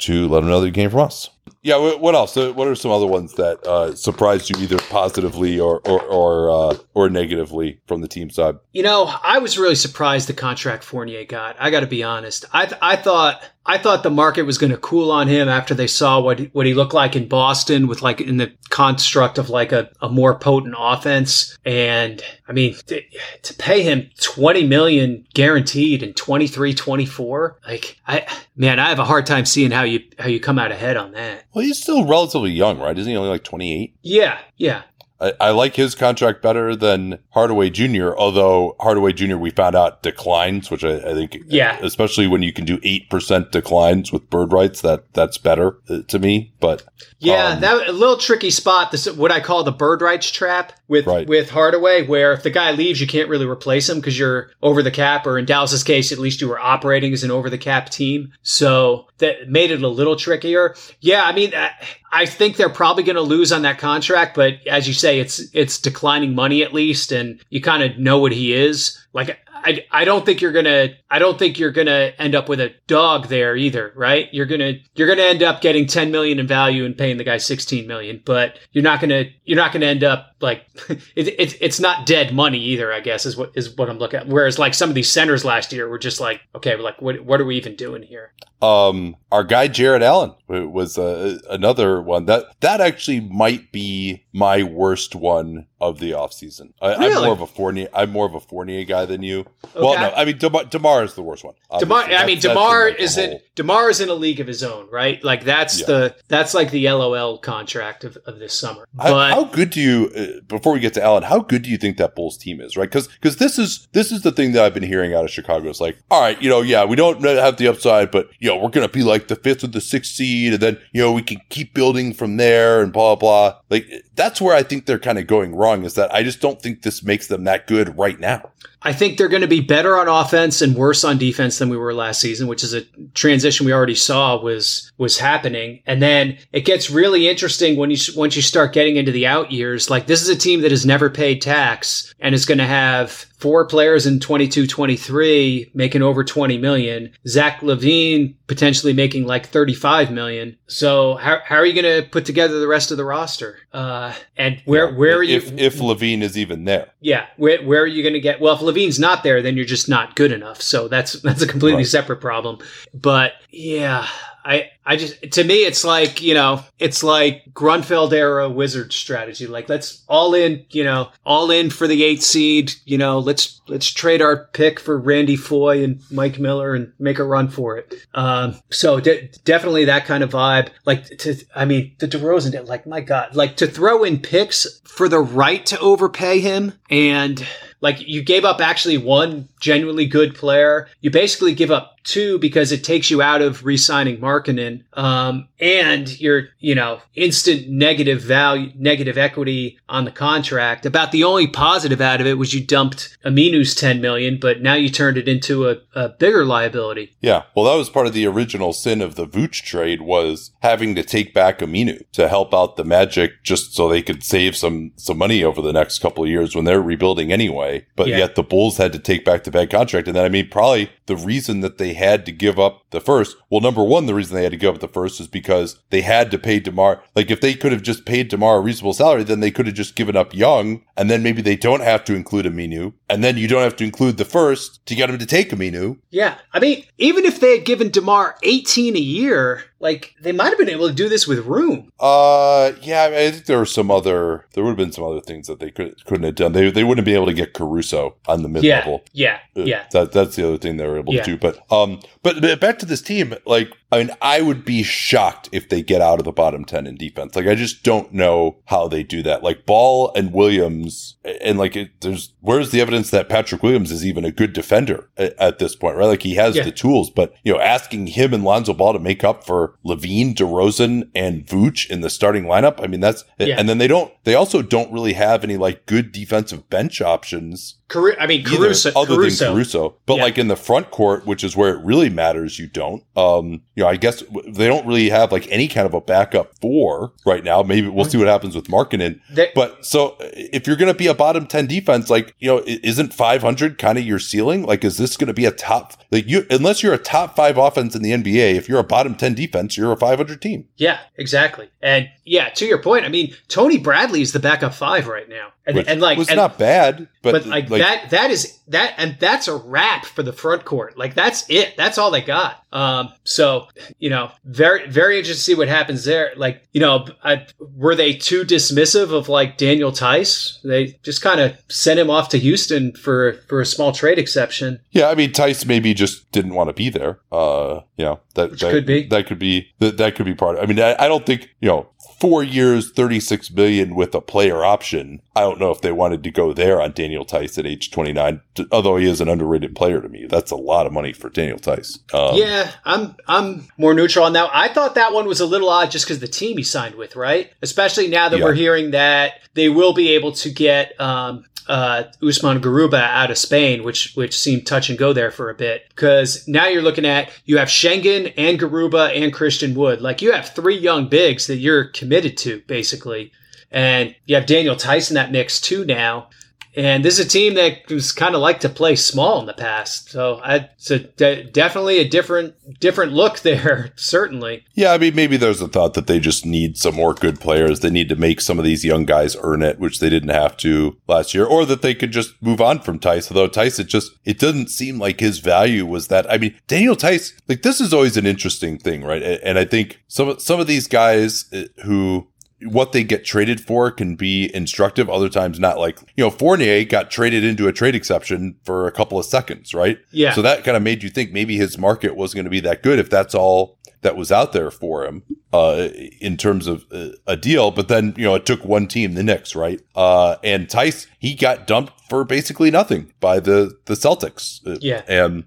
to let them know that you came from us. Yeah, what else? Uh, What are some other ones that uh, surprised you either positively or or or, uh, or negatively from the team side? You know, I was really surprised the contract Fournier got. I got to be honest. I th- I thought I thought the market was going to cool on him after they saw what what he looked like in Boston with like in the construct of like a, a more potent offense. And I mean, to, to pay him 20 million guaranteed in 23 24, like I man, I have a hard time seeing how you how you come out ahead on that. Well, he's still relatively young, right? Isn't he only like 28? Yeah, yeah. I, I like his contract better than Hardaway Jr., although Hardaway Jr., we found out declines, which I, I think, Yeah. especially when you can do 8% declines with bird rights, that that's better uh, to me. But Yeah, Um, that a little tricky spot. This what I call the bird rights trap with Right. with Hardaway, where if the guy leaves, you can't really replace him because you're over the cap, or in Dallas's case, at least you were operating as an over the cap team. So that made it a little trickier. Yeah, I mean, I, I think they're probably going to lose on that contract, but as you say, it's it's declining money at least, and you kind of know what he is. Like I, I don't think you're gonna I don't think you're gonna end up with a dog there either, right? You're gonna you're gonna end up getting 10 million in value and paying the guy 16 million, but you're not gonna you're not gonna end up like it, it, it's not dead money either. I guess is what is what I'm looking at. Whereas like some of these centers last year were just like okay, like what what are we even doing here? um, our guy Jarrett Allen was uh, another one that that actually might be my worst one of the offseason. I, I'm more of a Fournier. I'm more of a Fournier guy than you. Well, no, I mean Demar, Demar is the worst one. Demar. I mean, Demar is in whole- Demar is in a league of his own, right? Like that's Yeah. the that's like the LOL contract of, of this summer. How, But how good do you, uh, before we get to Allen, how good do you think that Bulls team is, right? Because this is this is the thing that I've been hearing out of Chicago. It's like, all right, you know, yeah, we don't have the upside, but you know, we're gonna be like the fifth or the sixth seed, and then you know we can keep building from there, and blah blah. Like that's where I think they're kind of going wrong. Is that I just don't think this makes them that good right now. I think they're going to be better on offense and worse on defense than we were last season, which is a transition we already saw was was happening. And then it gets really interesting when you once you start getting into the out years. Like this is a team that has never paid tax and is going to have four players in 22-23 making over 20 million. Zach LaVine potentially making like 35 million. So how, how are you going to put together the rest of the roster? Uh, and where where are you? if if LaVine is even there? Yeah, where where are you going to get? Well, if LaVine's not there, then you're just not good enough. So that's that's a completely Right. separate problem. But yeah, I I just to me it's like you know it's like Grunfeld era wizard strategy. Like let's all in you know all in for the eight seed. You know let's let's trade our pick for Randy Foye and Mike Miller and make a run for it. Um, so de- definitely that kind of vibe. Like to I mean the DeRozan like my God like to throw in picks for the right to overpay him and like you gave up actually one genuinely good player. You basically give up two because it takes you out of re-signing Markkanen, um, and your you know instant negative value, negative equity on the contract. About the only positive out of it was you dumped Aminu's ten million, but now you turned it into a, a bigger liability. Yeah, well, that was part of the original sin of the Vooch trade was having to take back Aminu to help out the Magic, just so they could save some some money over the next couple of years when they're rebuilding anyway. But Yeah. yet the Bulls had to take back the bad contract, and then I mean, probably the reason that they had to give up the first. Well, number one, the reason they had to give up the first is because they had to pay Demar. Like if they could have just paid Demar a reasonable salary, then they could have just given up Young, and then maybe they don't have to include Aminu, and then you don't have to include the first to get him to take Aminu. Yeah, I mean, even if they had given Demar eighteen a year, like they might have been able to do this with room. Uh, yeah, I, mean, I think there were some other, there would have been some other things that they could couldn't have done. They they wouldn't be able to get Caruso on the mid Yeah, level. yeah, Uh, yeah. That that's the other thing they were able Yeah. to do. But um, but, but back to this team, like I mean, I would be shocked if they get out of the bottom ten in defense. Like I just don't know how they do that. Like Ball and Williams, and like it, there's where's the evidence that Patrick Williams is even a good defender at, at this point, right? Like he has Yeah. the tools, but you know, asking him and Lonzo Ball to make up for LaVine, DeRozan, and Vooch in the starting lineup. I mean, that's Yeah. and then they don't. They also don't really have any like good defensive bench options Caru- I mean, Caruso. other Caruso. than Caruso. But Yeah. like in the front court, which is where it really matters, you don't. Um, you know, I guess they don't really have like any kind of a backup four right now. Maybe we'll see what happens with Markkanen. They- But so if you're going to be a bottom 10 defense, like, you know, isn't 500 kind of your ceiling? Like, is this going to be a top, like you, unless you're a top five offense in the NBA, if you're a bottom 10 defense, you're a 500 team. Yeah, exactly. And yeah, to your point, I mean, Tony Bradley is the backup five right now, and, Which and like, was and, not bad, but, but, like, that, that is that, and that's a wrap for the front court. Like that's it. That's all they got. Um, so you know, very, very interested to see what happens there. Like, you know, I, were they too dismissive of like Daniel Theis? They just kind of sent him off to Houston for for a small trade exception. Yeah, I mean Theis maybe just didn't want to be there. Uh, you know that Which that could be. that could be that that could be part. Of, I mean, I, I don't think you know four years, thirty six billion with a player option. I don't know if they wanted to go there on Daniel Theis at age twenty nine. Although he is an underrated player to me, that's a lot of money for Daniel Theis. Um, Yeah, I'm I'm more neutral on that. I thought that one was a little odd just because the team he signed with, right? Especially now that Yeah. we're hearing that they will be able to get um, uh, Usman Garuba out of Spain, which which seemed touch and go there for a bit. Because now you're looking at you have Sengun and Garuba and Christian Wood. Like you have three young bigs that you're committed to basically, and you have Daniel Tyson that mix too now. And this is a team that was kind of like to play small in the past, so I, de- definitely a different different look there. Certainly, Yeah, I mean, maybe there's a thought that they just need some more good players. They need to make some of these young guys earn it, which they didn't have to last year, or that they could just move on from Theis. Although Theis, it just, it doesn't seem like his value was that. I mean, Daniel Theis, like this is always an interesting thing, right? And, and I think some, some of these guys uh, who, what they get traded for can be instructive. Other times not like, you know, Fournier got traded into a trade exception for a couple of seconds, right? Yeah. So that kind of made you think maybe his market wasn't going to be that good if that's all that was out there for him uh, in terms of uh, a deal. But then, you know, it took one team, the Knicks, right? Uh, and Theis, he got dumped for basically nothing by the, the Celtics. Uh, Yeah. And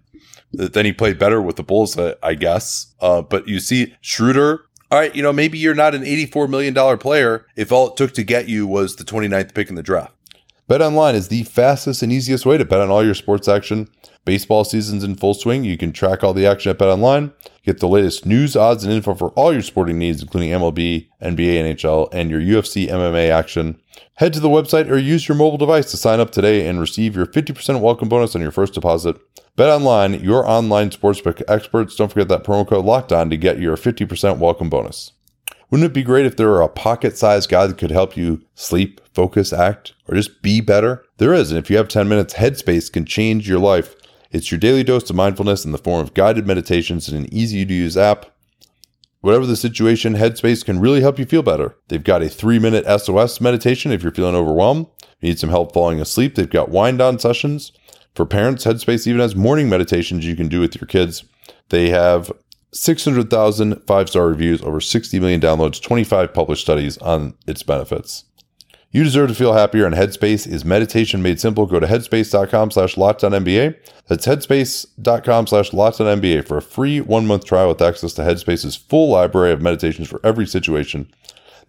then he played better with the Bulls, uh, I guess. Uh, but you see Schroeder. All right, you know, maybe you're not an $84 million player if all it took to get you was the 29th pick in the draft. BetOnline is the fastest and easiest way to bet on all your sports action. Baseball season's in full swing. You can track all the action at BetOnline. Get the latest news, odds, and info for all your sporting needs, including MLB, NBA, NHL, and your UFC MMA action. Head to the website or use your mobile device to sign up today and receive your 50% welcome bonus on your first deposit. BetOnline, your online sportsbook experts. Don't forget that promo code locked on to get your 50% welcome bonus. Wouldn't it be great if there were a pocket sized guide that could help you sleep, focus, act, or just be better? There is, and if you have 10 minutes, Headspace can change your life. It's your daily dose of mindfulness in the form of guided meditations in an easy to use app. Whatever the situation, Headspace can really help you feel better. They've got a three minute SOS meditation if you're feeling overwhelmed. Need some help falling asleep. They've got wind down sessions. For parents, Headspace even has morning meditations you can do with your kids. They have 600,000 five star reviews, over 60 million downloads, 25 published studies on its benefits. You deserve to feel happier, and Headspace is meditation made simple. Go to headspace.com slash MBA. That's headspace.com slash MBA for a free one month trial with access to Headspace's full library of meditations for every situation.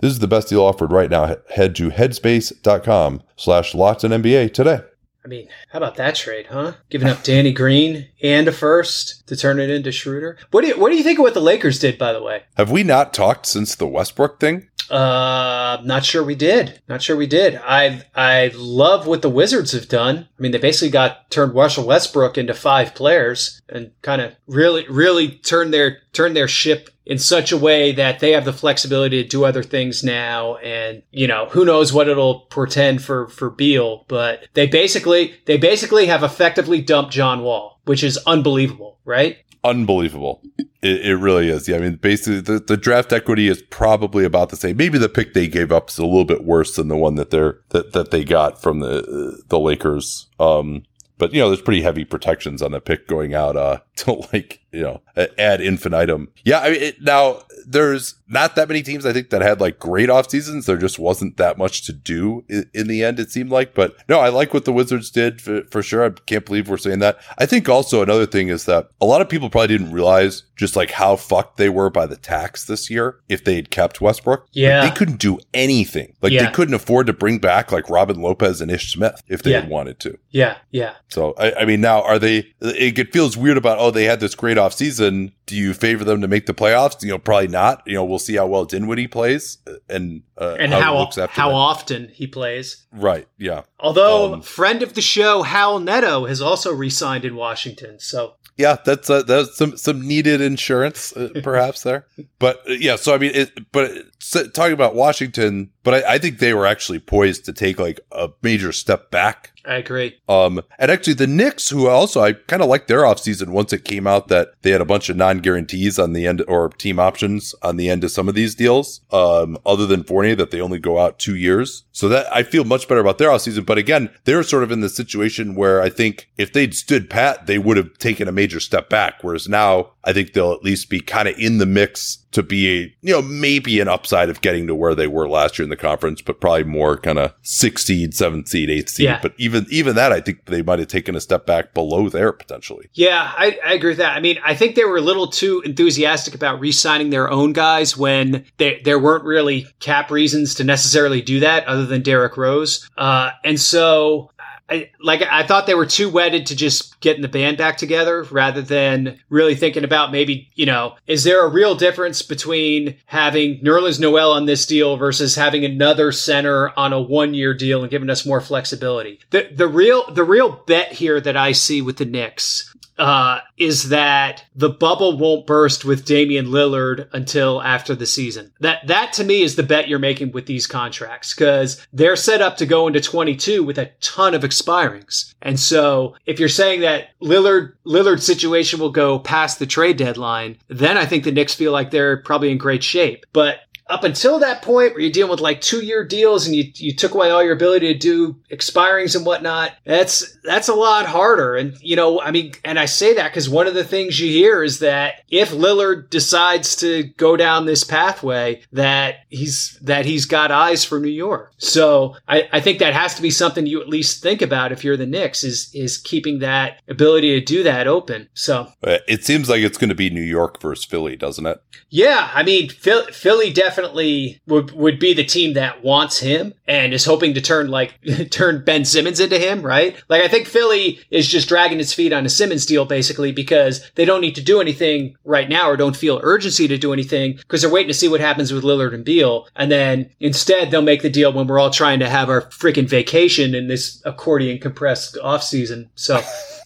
This is the best deal offered right now. Head to headspace.com slash MBA today. I mean, how about that trade, huh? Giving up Danny Green and a first to turn it into Schroeder. What do you What do you think of what the Lakers did? By the way, have we not talked since the Westbrook thing? Uh, not sure we did. Not sure we did. I I love what the Wizards have done. I mean, they basically got turned Russell Westbrook into five players and kind of really really turned their turned their ship in such a way that they have the flexibility to do other things now. And, you know, who knows what it'll portend for, for Beal, but they basically, they basically have effectively dumped John Wall, which is unbelievable, right? Unbelievable. It, it really is. Yeah. I mean, basically the, the draft equity is probably about the same. Maybe the pick they gave up is a little bit worse than the one that they're, that, that they got from the, the Lakers. Um, but you know, there's pretty heavy protections on the pick going out uh to like you know ad infinitum. Yeah, I mean, it, now there's not that many teams I think that had like great off seasons. There just wasn't that much to do in, in the end. It seemed like, but no, I like what the Wizards did for, for, sure. I can't believe we're saying that. I think also another thing is that a lot of people probably didn't realize just like how fucked they were by the tax this year if they had kept Westbrook. Yeah, like, they couldn't do anything. Like yeah. they couldn't afford to bring back like Robin Lopez and Ish Smith if they yeah. had wanted to. Yeah, yeah. So I, I mean, now are they? It feels weird about oh they had this great off season. Do you favor them to make the playoffs? You know, probably not. You know, we'll see how well Dinwiddie plays and uh, and how how, how often he plays. Right. Yeah. Although um, friend of the show Raul Neto has also re-signed in Washington, so yeah, that's uh, that's some some needed insurance, uh, perhaps there. But uh, yeah, so I mean, it, but so, talking about Washington, but I, I, think they were actually poised to take like a major step back. I agree. Um, and actually, the Knicks, who also I kind of liked their offseason once it came out that they had a bunch of non guarantees on the end or team options on the end of some of these deals. Um, other than Fournier, that they only go out two years, so that I feel much better about their offseason. But again, they're sort of in the situation where I think if they'd stood pat, they would have taken a major step back. Whereas now, I think they'll at least be kind of in the mix to be a, you know, maybe an upside of getting to where they were last year in the conference, but probably more kind of six seed, seventh seed, eighth seed. Yeah. But even, even that, I think they might have taken a step back below there potentially. Yeah, I, I agree with that. I mean, I think they were a little too enthusiastic about re signing their own guys when they, there weren't really cap reasons to necessarily do that other than Derrick Rose. Uh, and so I, like I thought they were too wedded to just getting the band back together rather than really thinking about maybe, you know, is there a real difference between having Nerlens Noel on this deal versus having another center on a one year deal and giving us more flexibility? The the real the real bet here that I see with the Knicks uh, is that the bubble won't burst with Damian Lillard until after the season. That that to me is the bet you're making with these contracts because they're set up to go into 22 with a ton of expirings. And so if you're saying that Lillard Lillard's situation will go past the trade deadline, then I think the Knicks feel like they're probably in great shape. But up until that point where you're dealing with like two year deals and you, you took away all your ability to do expirings and whatnot, that's, that's a lot harder. And, you know, I mean, and I say that because one of the things you hear is that if Lillard decides to go down this pathway, that he's, that he's got eyes for New York. So I, I think that has to be something you at least think about if you're the Knicks is, is keeping that ability to do that open. So uh, it seems like it's going to be New York versus Philly, doesn't it? Yeah. I mean, Philly definitely definitely would would be the team that wants him and is hoping to turn like turn Ben Simmons into him, right? Like I think Philly is just dragging its feet on a Simmons deal basically because they don't need to do anything right now or don't feel urgency to do anything because they're waiting to see what happens with Lillard and Beal, and then instead they'll make the deal when we're all trying to have our freaking vacation in this accordion compressed off season. So.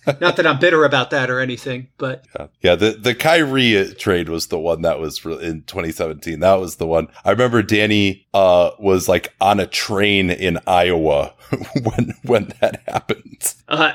Not that I'm bitter about that or anything, but yeah, yeah the the Kyrie trade was the one that was in 2017. That was the one I remember. Danny uh, was like on a train in Iowa when when that happened. Uh,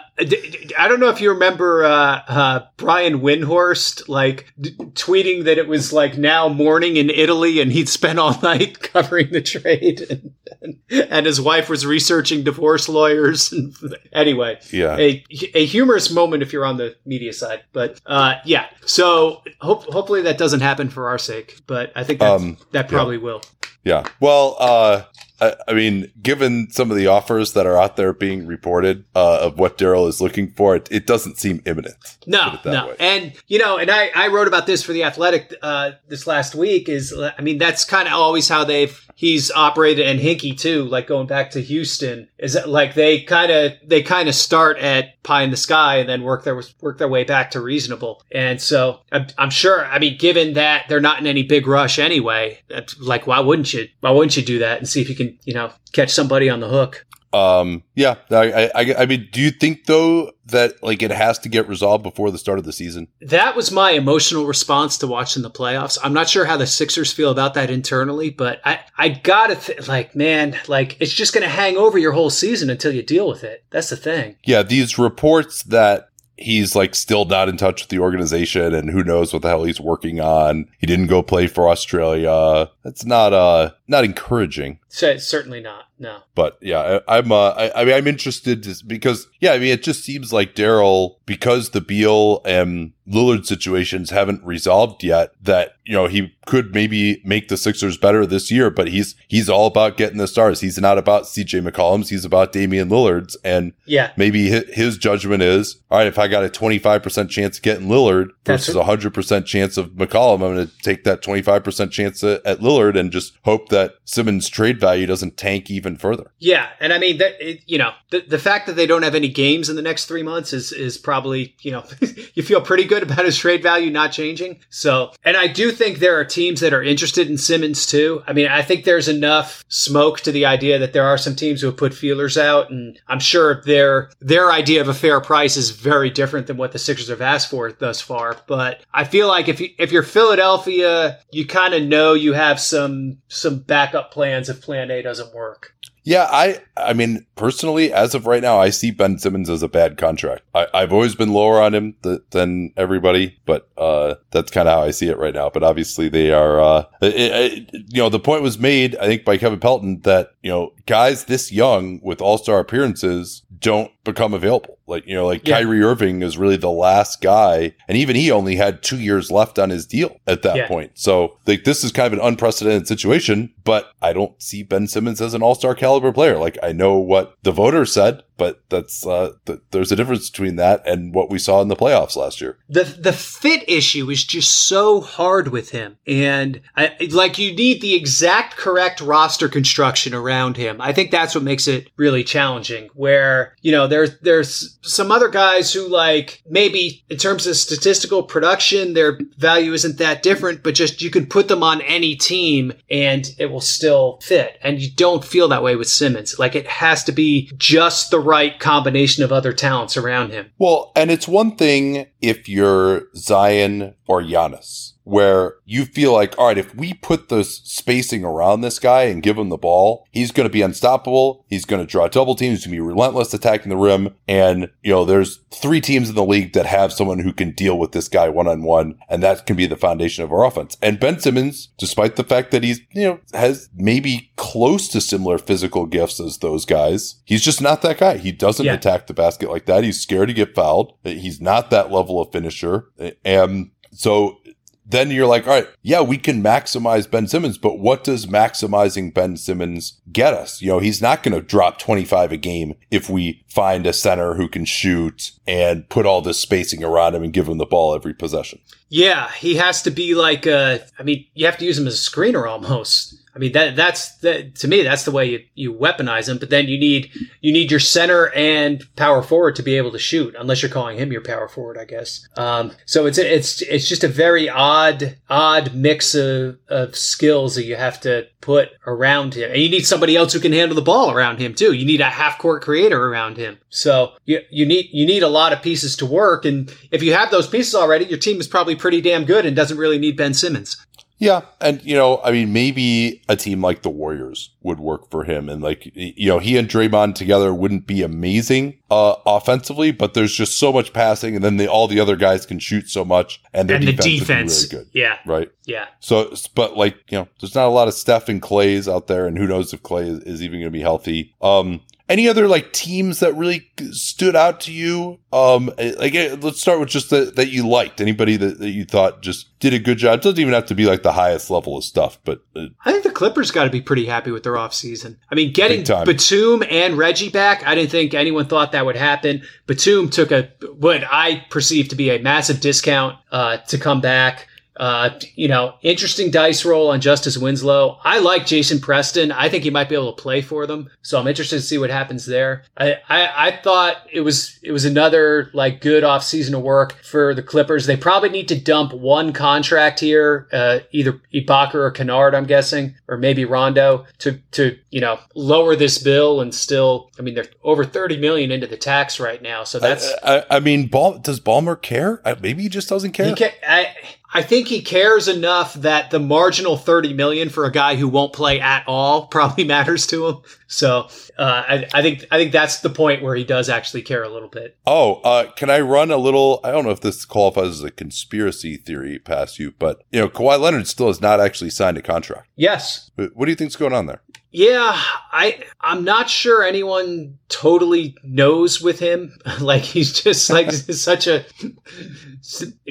I don't know if you remember uh, uh, Brian Windhorst like d- tweeting that it was like now morning in Italy and he'd spent all night covering the trade, and, and, and his wife was researching divorce lawyers. And anyway, Yeah. a a humorous moment if you're on the media side, but uh, yeah. So hope, hopefully that doesn't happen for our sake, but I think that's, Um, that probably will. Yeah. Well, uh, I, I mean, given some of the offers that are out there being reported uh, of what Daryl is looking for, it, it doesn't seem imminent. No, Put it that no, way. and you know, and I I wrote about this for the Athletic uh, this last week. Is I mean, that's kind of always how they've he's operated, and Hinkie too. Like going back to Houston, is that like they kind of they kind of start at pie in the sky and then work their work their way back to reasonable. And so I'm, I'm sure. I mean, given that they're not in any big rush anyway, like why wouldn't you? Why wouldn't you do that and see if you can you know catch somebody on the hook? Um, yeah. I, I, I mean, do you think though that like it has to get resolved before the start of the season? That was my emotional response to watching the playoffs. I'm not sure how the Sixers feel about that internally, but I, I gotta th- like, man, like it's just gonna hang over your whole season until you deal with it. That's the thing. Yeah. These reports that he's like still not in touch with the organization and who knows what the hell he's working on. He didn't go play for Australia. That's not, uh, not encouraging. So certainly not. No. But yeah, I, I'm. Uh, I, I mean, I'm interested to, because yeah, I mean, it just seems like Daryl because the Beal and Lillard situations haven't resolved yet. That you know he could maybe make the Sixers better this year, but he's he's all about getting the stars. He's not about C.J. McCollum's. He's about Damian Lillard's, and Yeah. maybe his judgment is all right. If I got a 25 percent chance of getting Lillard versus a hundred percent chance of McCollum, I'm going to take that 25 percent chance at Lillard and just hope that Simmons' trade value doesn't tank even further. Yeah, and I mean that it, you know the the fact that they don't have any games in the next three months is is probably you know you feel pretty good about his trade value not changing. So, and I do think there are teams that are interested in Simmons too. I mean, I think there's enough smoke to the idea that there are some teams who have put feelers out, and I'm sure their their idea of a fair price is very different than what the Sixers have asked for thus far. But I feel like if you if you're Philadelphia, you kind of know you have some some backup plans if Plan A doesn't work. Yeah, I I mean, personally, as of right now, I see Ben Simmons as a bad contract. I, I've always been lower on him th- than everybody, but uh, that's kind of how I see it right now. But obviously, they are. Uh, it, it, you know, the point was made, I think, by Kevin Pelton that you know guys this young with All Star appearances don't become available. Like you know, like Yeah. Kyrie Irving is really the last guy, and even he only had two years left on his deal at that Yeah. point. So like this is kind of an unprecedented situation, but I don't see Ben Simmons as an All Star caliber player. Like I know what the voters said, but that's uh, th- there's a difference between that and what we saw in the playoffs last year. the the fit issue is just so hard with him. And I, like you need the exact correct roster construction around him. I think that's what makes it really challenging where you know there's there's some other guys who like maybe in terms of statistical production their value isn't that different but just you can put them on any team and it will still fit. And you don't feel that way with simmons. Like it has to be just the right combination of other talents around him. Well, and it's one thing if you're Zion or Giannis, where you feel like, all right, if we put the spacing around this guy and give him the ball, he's going to be unstoppable. He's going to draw double teams. He's going to be relentless attacking the rim. And, you know, there's three teams in the league that have someone who can deal with this guy one on one. And that can be the foundation of our offense. And Ben Simmons, despite the fact that he's, you know, has maybe close to similar physical gifts as those guys, he's just not that guy. He doesn't Yeah. attack the basket like that. He's scared to get fouled. He's not that level of finisher. And so then you're like, all right, yeah, we can maximize Ben Simmons, but what does maximizing Ben Simmons get us? You know, he's not going to drop 25 a game if we find a center who can shoot and put all this spacing around him and give him the ball every possession. Yeah, he has to be like uh I mean, you have to use him as a screener almost. I mean that that's that to me that's the way you, you weaponize him, but then you need you need your center and power forward to be able to shoot, unless you're calling him your power forward, I guess. Um so it's it's it's just a very odd odd mix of, of skills that you have to put around him. And you need somebody else who can handle the ball around him too. You need a half court creator around him. So you, you need you need a lot of pieces to work. And if you have those pieces already, your team is probably pretty damn good and doesn't really need Ben Simmons. Yeah, and you know, I mean, maybe a team like the Warriors would work for him, and like you know, he and Draymond together wouldn't be amazing uh, offensively, but there's just so much passing, and then the, all the other guys can shoot so much, and and the defense, defense, really good, yeah, right? yeah. So, but like you know, there's not a lot of Steph and Clays out there, and who knows if Clay is, is even going to be healthy. Um, any other like teams that really stood out to you? Um, like eh, let's start with just the, that you liked. Anybody that, that you thought just did a good job. It doesn't even have to be like the highest level of stuff, but uh, I think the Clippers got to be pretty happy with their offseason. I mean, getting. Batum and Reggie back, I didn't think anyone thought that would happen. Batum took a what I perceive to be a massive discount uh, to come back. Uh, you know, interesting dice roll on Justice Winslow. I like Jason Preston. I think he might be able to play for them. So I'm interested to see what happens there. I, I, I thought it was it was another like good off season of work for the Clippers. They probably need to dump one contract here, uh, either Ibaka or Kennard, I'm guessing, or maybe Rondo to to you know lower this bill and still. I mean, they're over 30 million into the tax right now, so that's. I, I, I mean, Ball, does Ballmer care? I, maybe he just doesn't care. He ca- I, I think he cares enough that the marginal 30 million for a guy who won't play at all probably matters to him. So uh, I, I think I think that's the point where he does actually care a little bit. Oh, uh, can I run a little? I don't know if this qualifies as a conspiracy theory past you, but you know, Kawhi Leonard still has not actually signed a contract. Yes. What what do you think's going on there? Yeah, I I'm not sure anyone totally knows with him. like he's just like such a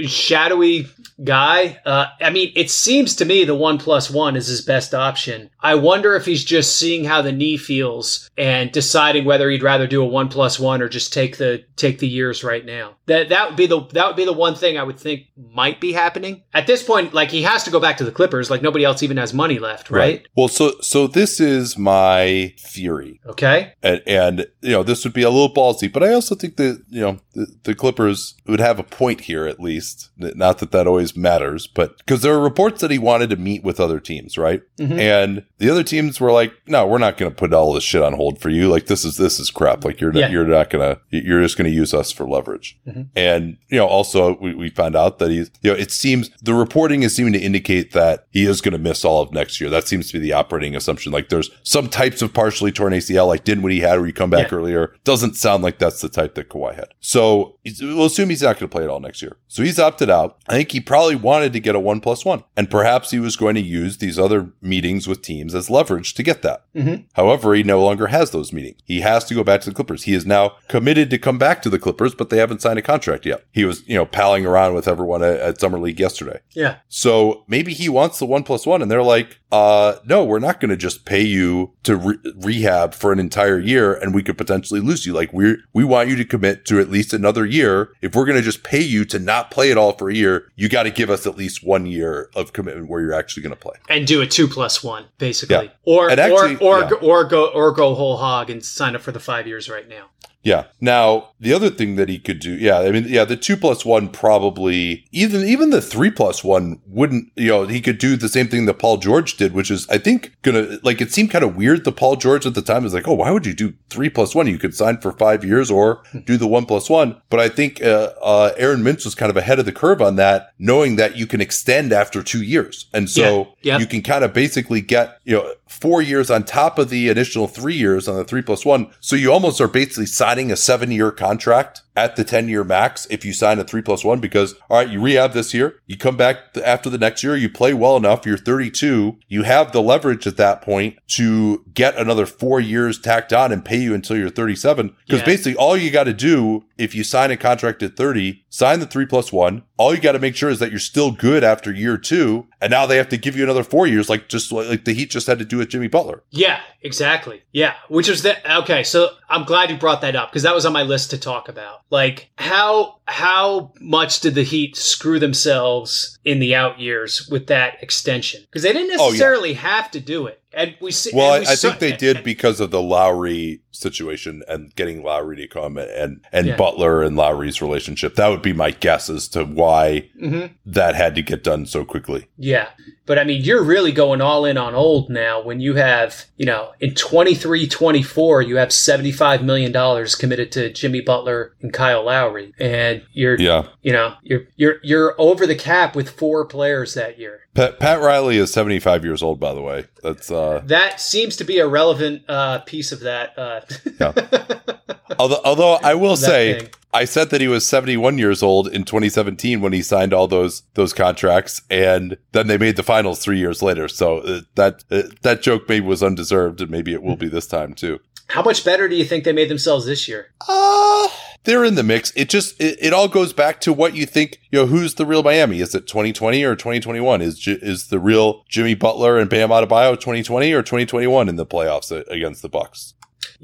shadowy guy. Uh, I mean, it seems to me the one plus one is his best option. I wonder if he's just seeing how the knee feels and deciding whether he'd rather do a one plus one or just take the take the years right now. That that would be the that would be the one thing I would think might be happening at this point. Like he has to go back to the Clippers. Like nobody else even has money left, right? Well, so so this is my theory. Okay. And, and you know this would be a little ballsy, but I also think that you know the, the Clippers would have a point here at least. Not that that always matters, but because there are reports that he wanted to meet with other teams, right? Mhm. And the other teams were like, "No, we're not going to put all this shit on hold for you. Like this is this is crap. Like you're Yeah. you're not gonna you're just going to use us for leverage." Mhm. And you know, also we, we found out that he's you know it seems the reporting is seeming to indicate that he is going to miss all of next year. That seems to be the operating assumption. Like there's some types of partially torn ACL, like Dinwiddie had, where you come back Yeah. earlier. Doesn't sound like that's the type that Kawhi had. So we'll assume he's not going to play it all next year. So he's opted out. I think he probably wanted to get a one plus one, and perhaps he was going to use these other meetings with teams as leverage to get that. Mhm. However, he no longer has those meetings. He has to go back to the Clippers. He is now committed to come back to the Clippers, but they haven't signed a contract yet. He was, you know, palling around with everyone at, at Summer League yesterday. Yeah. So maybe he wants the one plus one, and they're like, uh, no, we're not going to just pay you to re- rehab for an entire year, and we could potentially lose you. Like we we want you to commit to at least another year. If we're going to just pay you to not play it all for a year, you got to give us at least one year of commitment where you're actually going to play. and do a two plus one basically, Yeah. or actually- or or, yeah. or go or go whole hog and sign up for the five years right now. Yeah. Now the other thing that he could do, yeah, I mean, yeah, the two plus one probably even even the three plus one wouldn't, you know, he could do the same thing that Paul George did, which is I think gonna like it seemed kind of weird. The Paul George at the time was like, oh, why would you do three plus one? You could sign for five years or do the one plus one. But I think uh, uh, Aaron Mintz was kind of ahead of the curve on that, knowing that you can extend after two years, and so Yeah. Yeah. you can kind of basically get you know four years on top of the initial three years on the three plus one. So you almost are basically signing a seven year contract at the 10 year max if you sign a three plus one because all right, you rehab this year, you come back after the next year, you play well enough, you're 32, you have the leverage at that point to get another four years tacked on and pay you until you're 37. Because Yeah. basically all you got to do if you sign a contract at 30, sign the three plus one. All you got to make sure is that you're still good after year two. And now they have to give you another four years, like just like like the Heat just had to do with Jimmy Butler. Yeah, exactly. Yeah, which was that. Okay, so I'm glad you brought that up because that was on my list to talk about. Like how how much did the Heat screw themselves in the out years with that extension? Because they didn't Oh, yeah. necessarily have to do it. And we see. Well, I, we I saw- think they did because of the Lowry situation and getting Lowry to come and and Yeah. Butler and Lowry's relationship. That would be my guess as to why Mhm. that had to get done so quickly. Yeah. But I mean, you're really going all in on old now when you have, you know, in 23 24, you have $75 million committed to Jimmy Butler and Kyle Lowry. And you're, Yeah. you know, you're, you're, you're over the cap with four players that year. Pat, Pat Riley is 75 years old, by the way. That's uh That seems to be a relevant uh, piece of that. Uh, although although I will say thing. I said that he was 71 years old in 2017 when he signed all those those contracts and then they made the finals 3 years later. So uh, that uh, that joke maybe was undeserved and maybe it will be this time too. how much better do you think they made themselves this year? Uh they're in the mix. It just it, it all goes back to what you think. You know, who's the real Miami? Is it 2020 or 2021? Is is the real Jimmy Butler and Bam Adebayo 2020 or 2021 in the playoffs against the Bucks?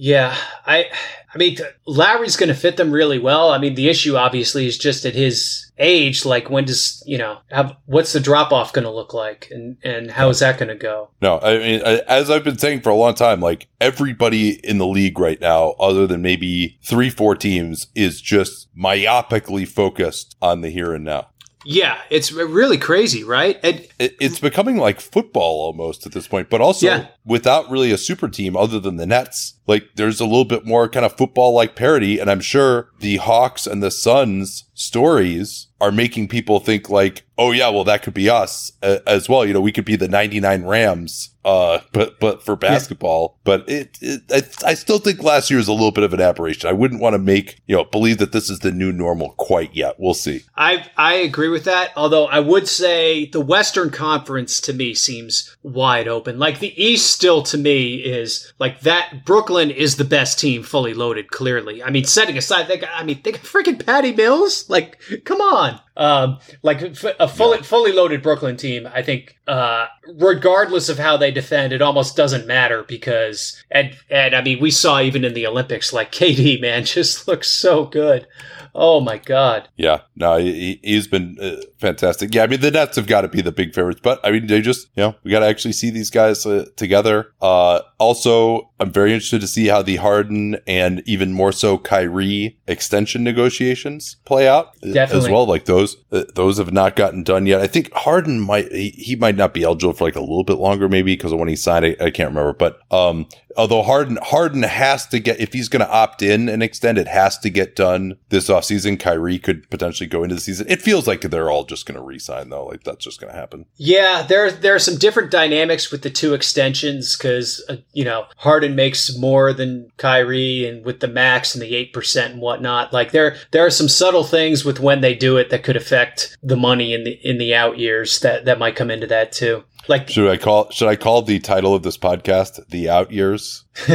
Yeah, I I mean Lowry's going to fit them really well. I mean the issue obviously is just at his age like when does, you know, have, what's the drop off going to look like and and how is that going to go? No, I mean, as I've been saying for a long time, like everybody in the league right now, other than maybe three, four teams, is just myopically focused on the here and now. Yeah, it's really crazy, right? And It, it's becoming like football almost at this point, but also Yeah. without really a super team other than the Nets. Like there's a little bit more kind of football like parody. And I'm sure the Hawks and the Suns stories are making people think like, oh yeah, well that could be us uh, as well. You know, we could be the 99 Rams, uh, but, but for basketball, but it, it I, I still think last year is a little bit of an aberration. I wouldn't want to make, you know, believe that this is the new normal quite yet. We'll see. I I agree with that. Although I would say the Western Conference to me seems wide open. Like the East still to me is like that. Brooklyn is the best team, fully loaded. Clearly, I mean, setting aside they got, I mean, they got freaking Patty Mills. Like, come on. Um, like f- a fully fully loaded Brooklyn team. I think, uh, regardless of how they defend, it almost doesn't matter because and and I mean, we saw even in the Olympics, like KD man just looks so good. Oh my god. Yeah, no, he, he's been uh, fantastic. Yeah, I mean the Nets have got to be the big favorites, but I mean they just, you know, we got to actually see these guys uh, together. Uh, also, I'm very interested to see how the Harden and even more so Kyrie extension negotiations play out uh, as well. Like those, uh, those have not gotten done yet. I think Harden might, he, he might not be eligible for like a little bit longer, maybe because of when he signed. I, I can't remember, but um, although Harden Harden has to get if he's going to opt in and extend, it has to get done this offseason. Kyrie could potentially go into the season. It feels like they're all just going to re-sign though. Like that's just going to happen. Yeah, there there are some different dynamics with the two extensions because uh, you know Harden makes more than Kyrie, and with the max and the eight percent and whatnot, like there there are some subtle things with when they do it that could affect the money in the in the out years that that might come into that too. Like Should I call should I call the title of this podcast the out years?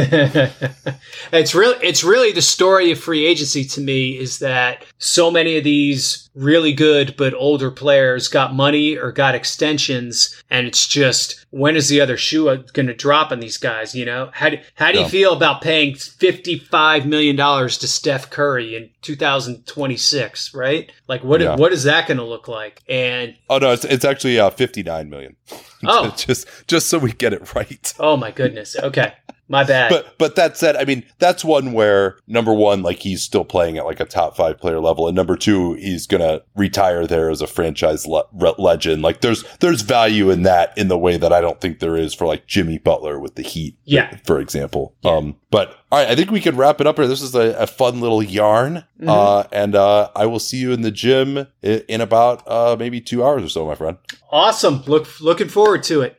it's really it's really the story of free agency to me is that so many of these really good but older players got money or got extensions and it's just when is the other shoe going to drop on these guys you know how do, how do you feel about paying 55 million dollars to Steph Curry in 2026 right like what Yeah. what is that going to look like and Oh no, it's it's actually uh, 59 million. Oh. just just so we get it right. oh my goodness okay my bad But but that said, I mean that's one where number one, like he's still playing at like a top five player level, and number two, he's gonna retire there as a franchise le- legend. Like there's there's value in that in the way that I don't think there is for like Jimmy Butler with the Heat, Yeah. for example. Um, but all right, I think we can wrap it up here. This is a, a fun little yarn, Mm-hmm. uh, and uh, I will see you in the gym in, in about uh maybe two hours or so, my friend. awesome look looking forward to it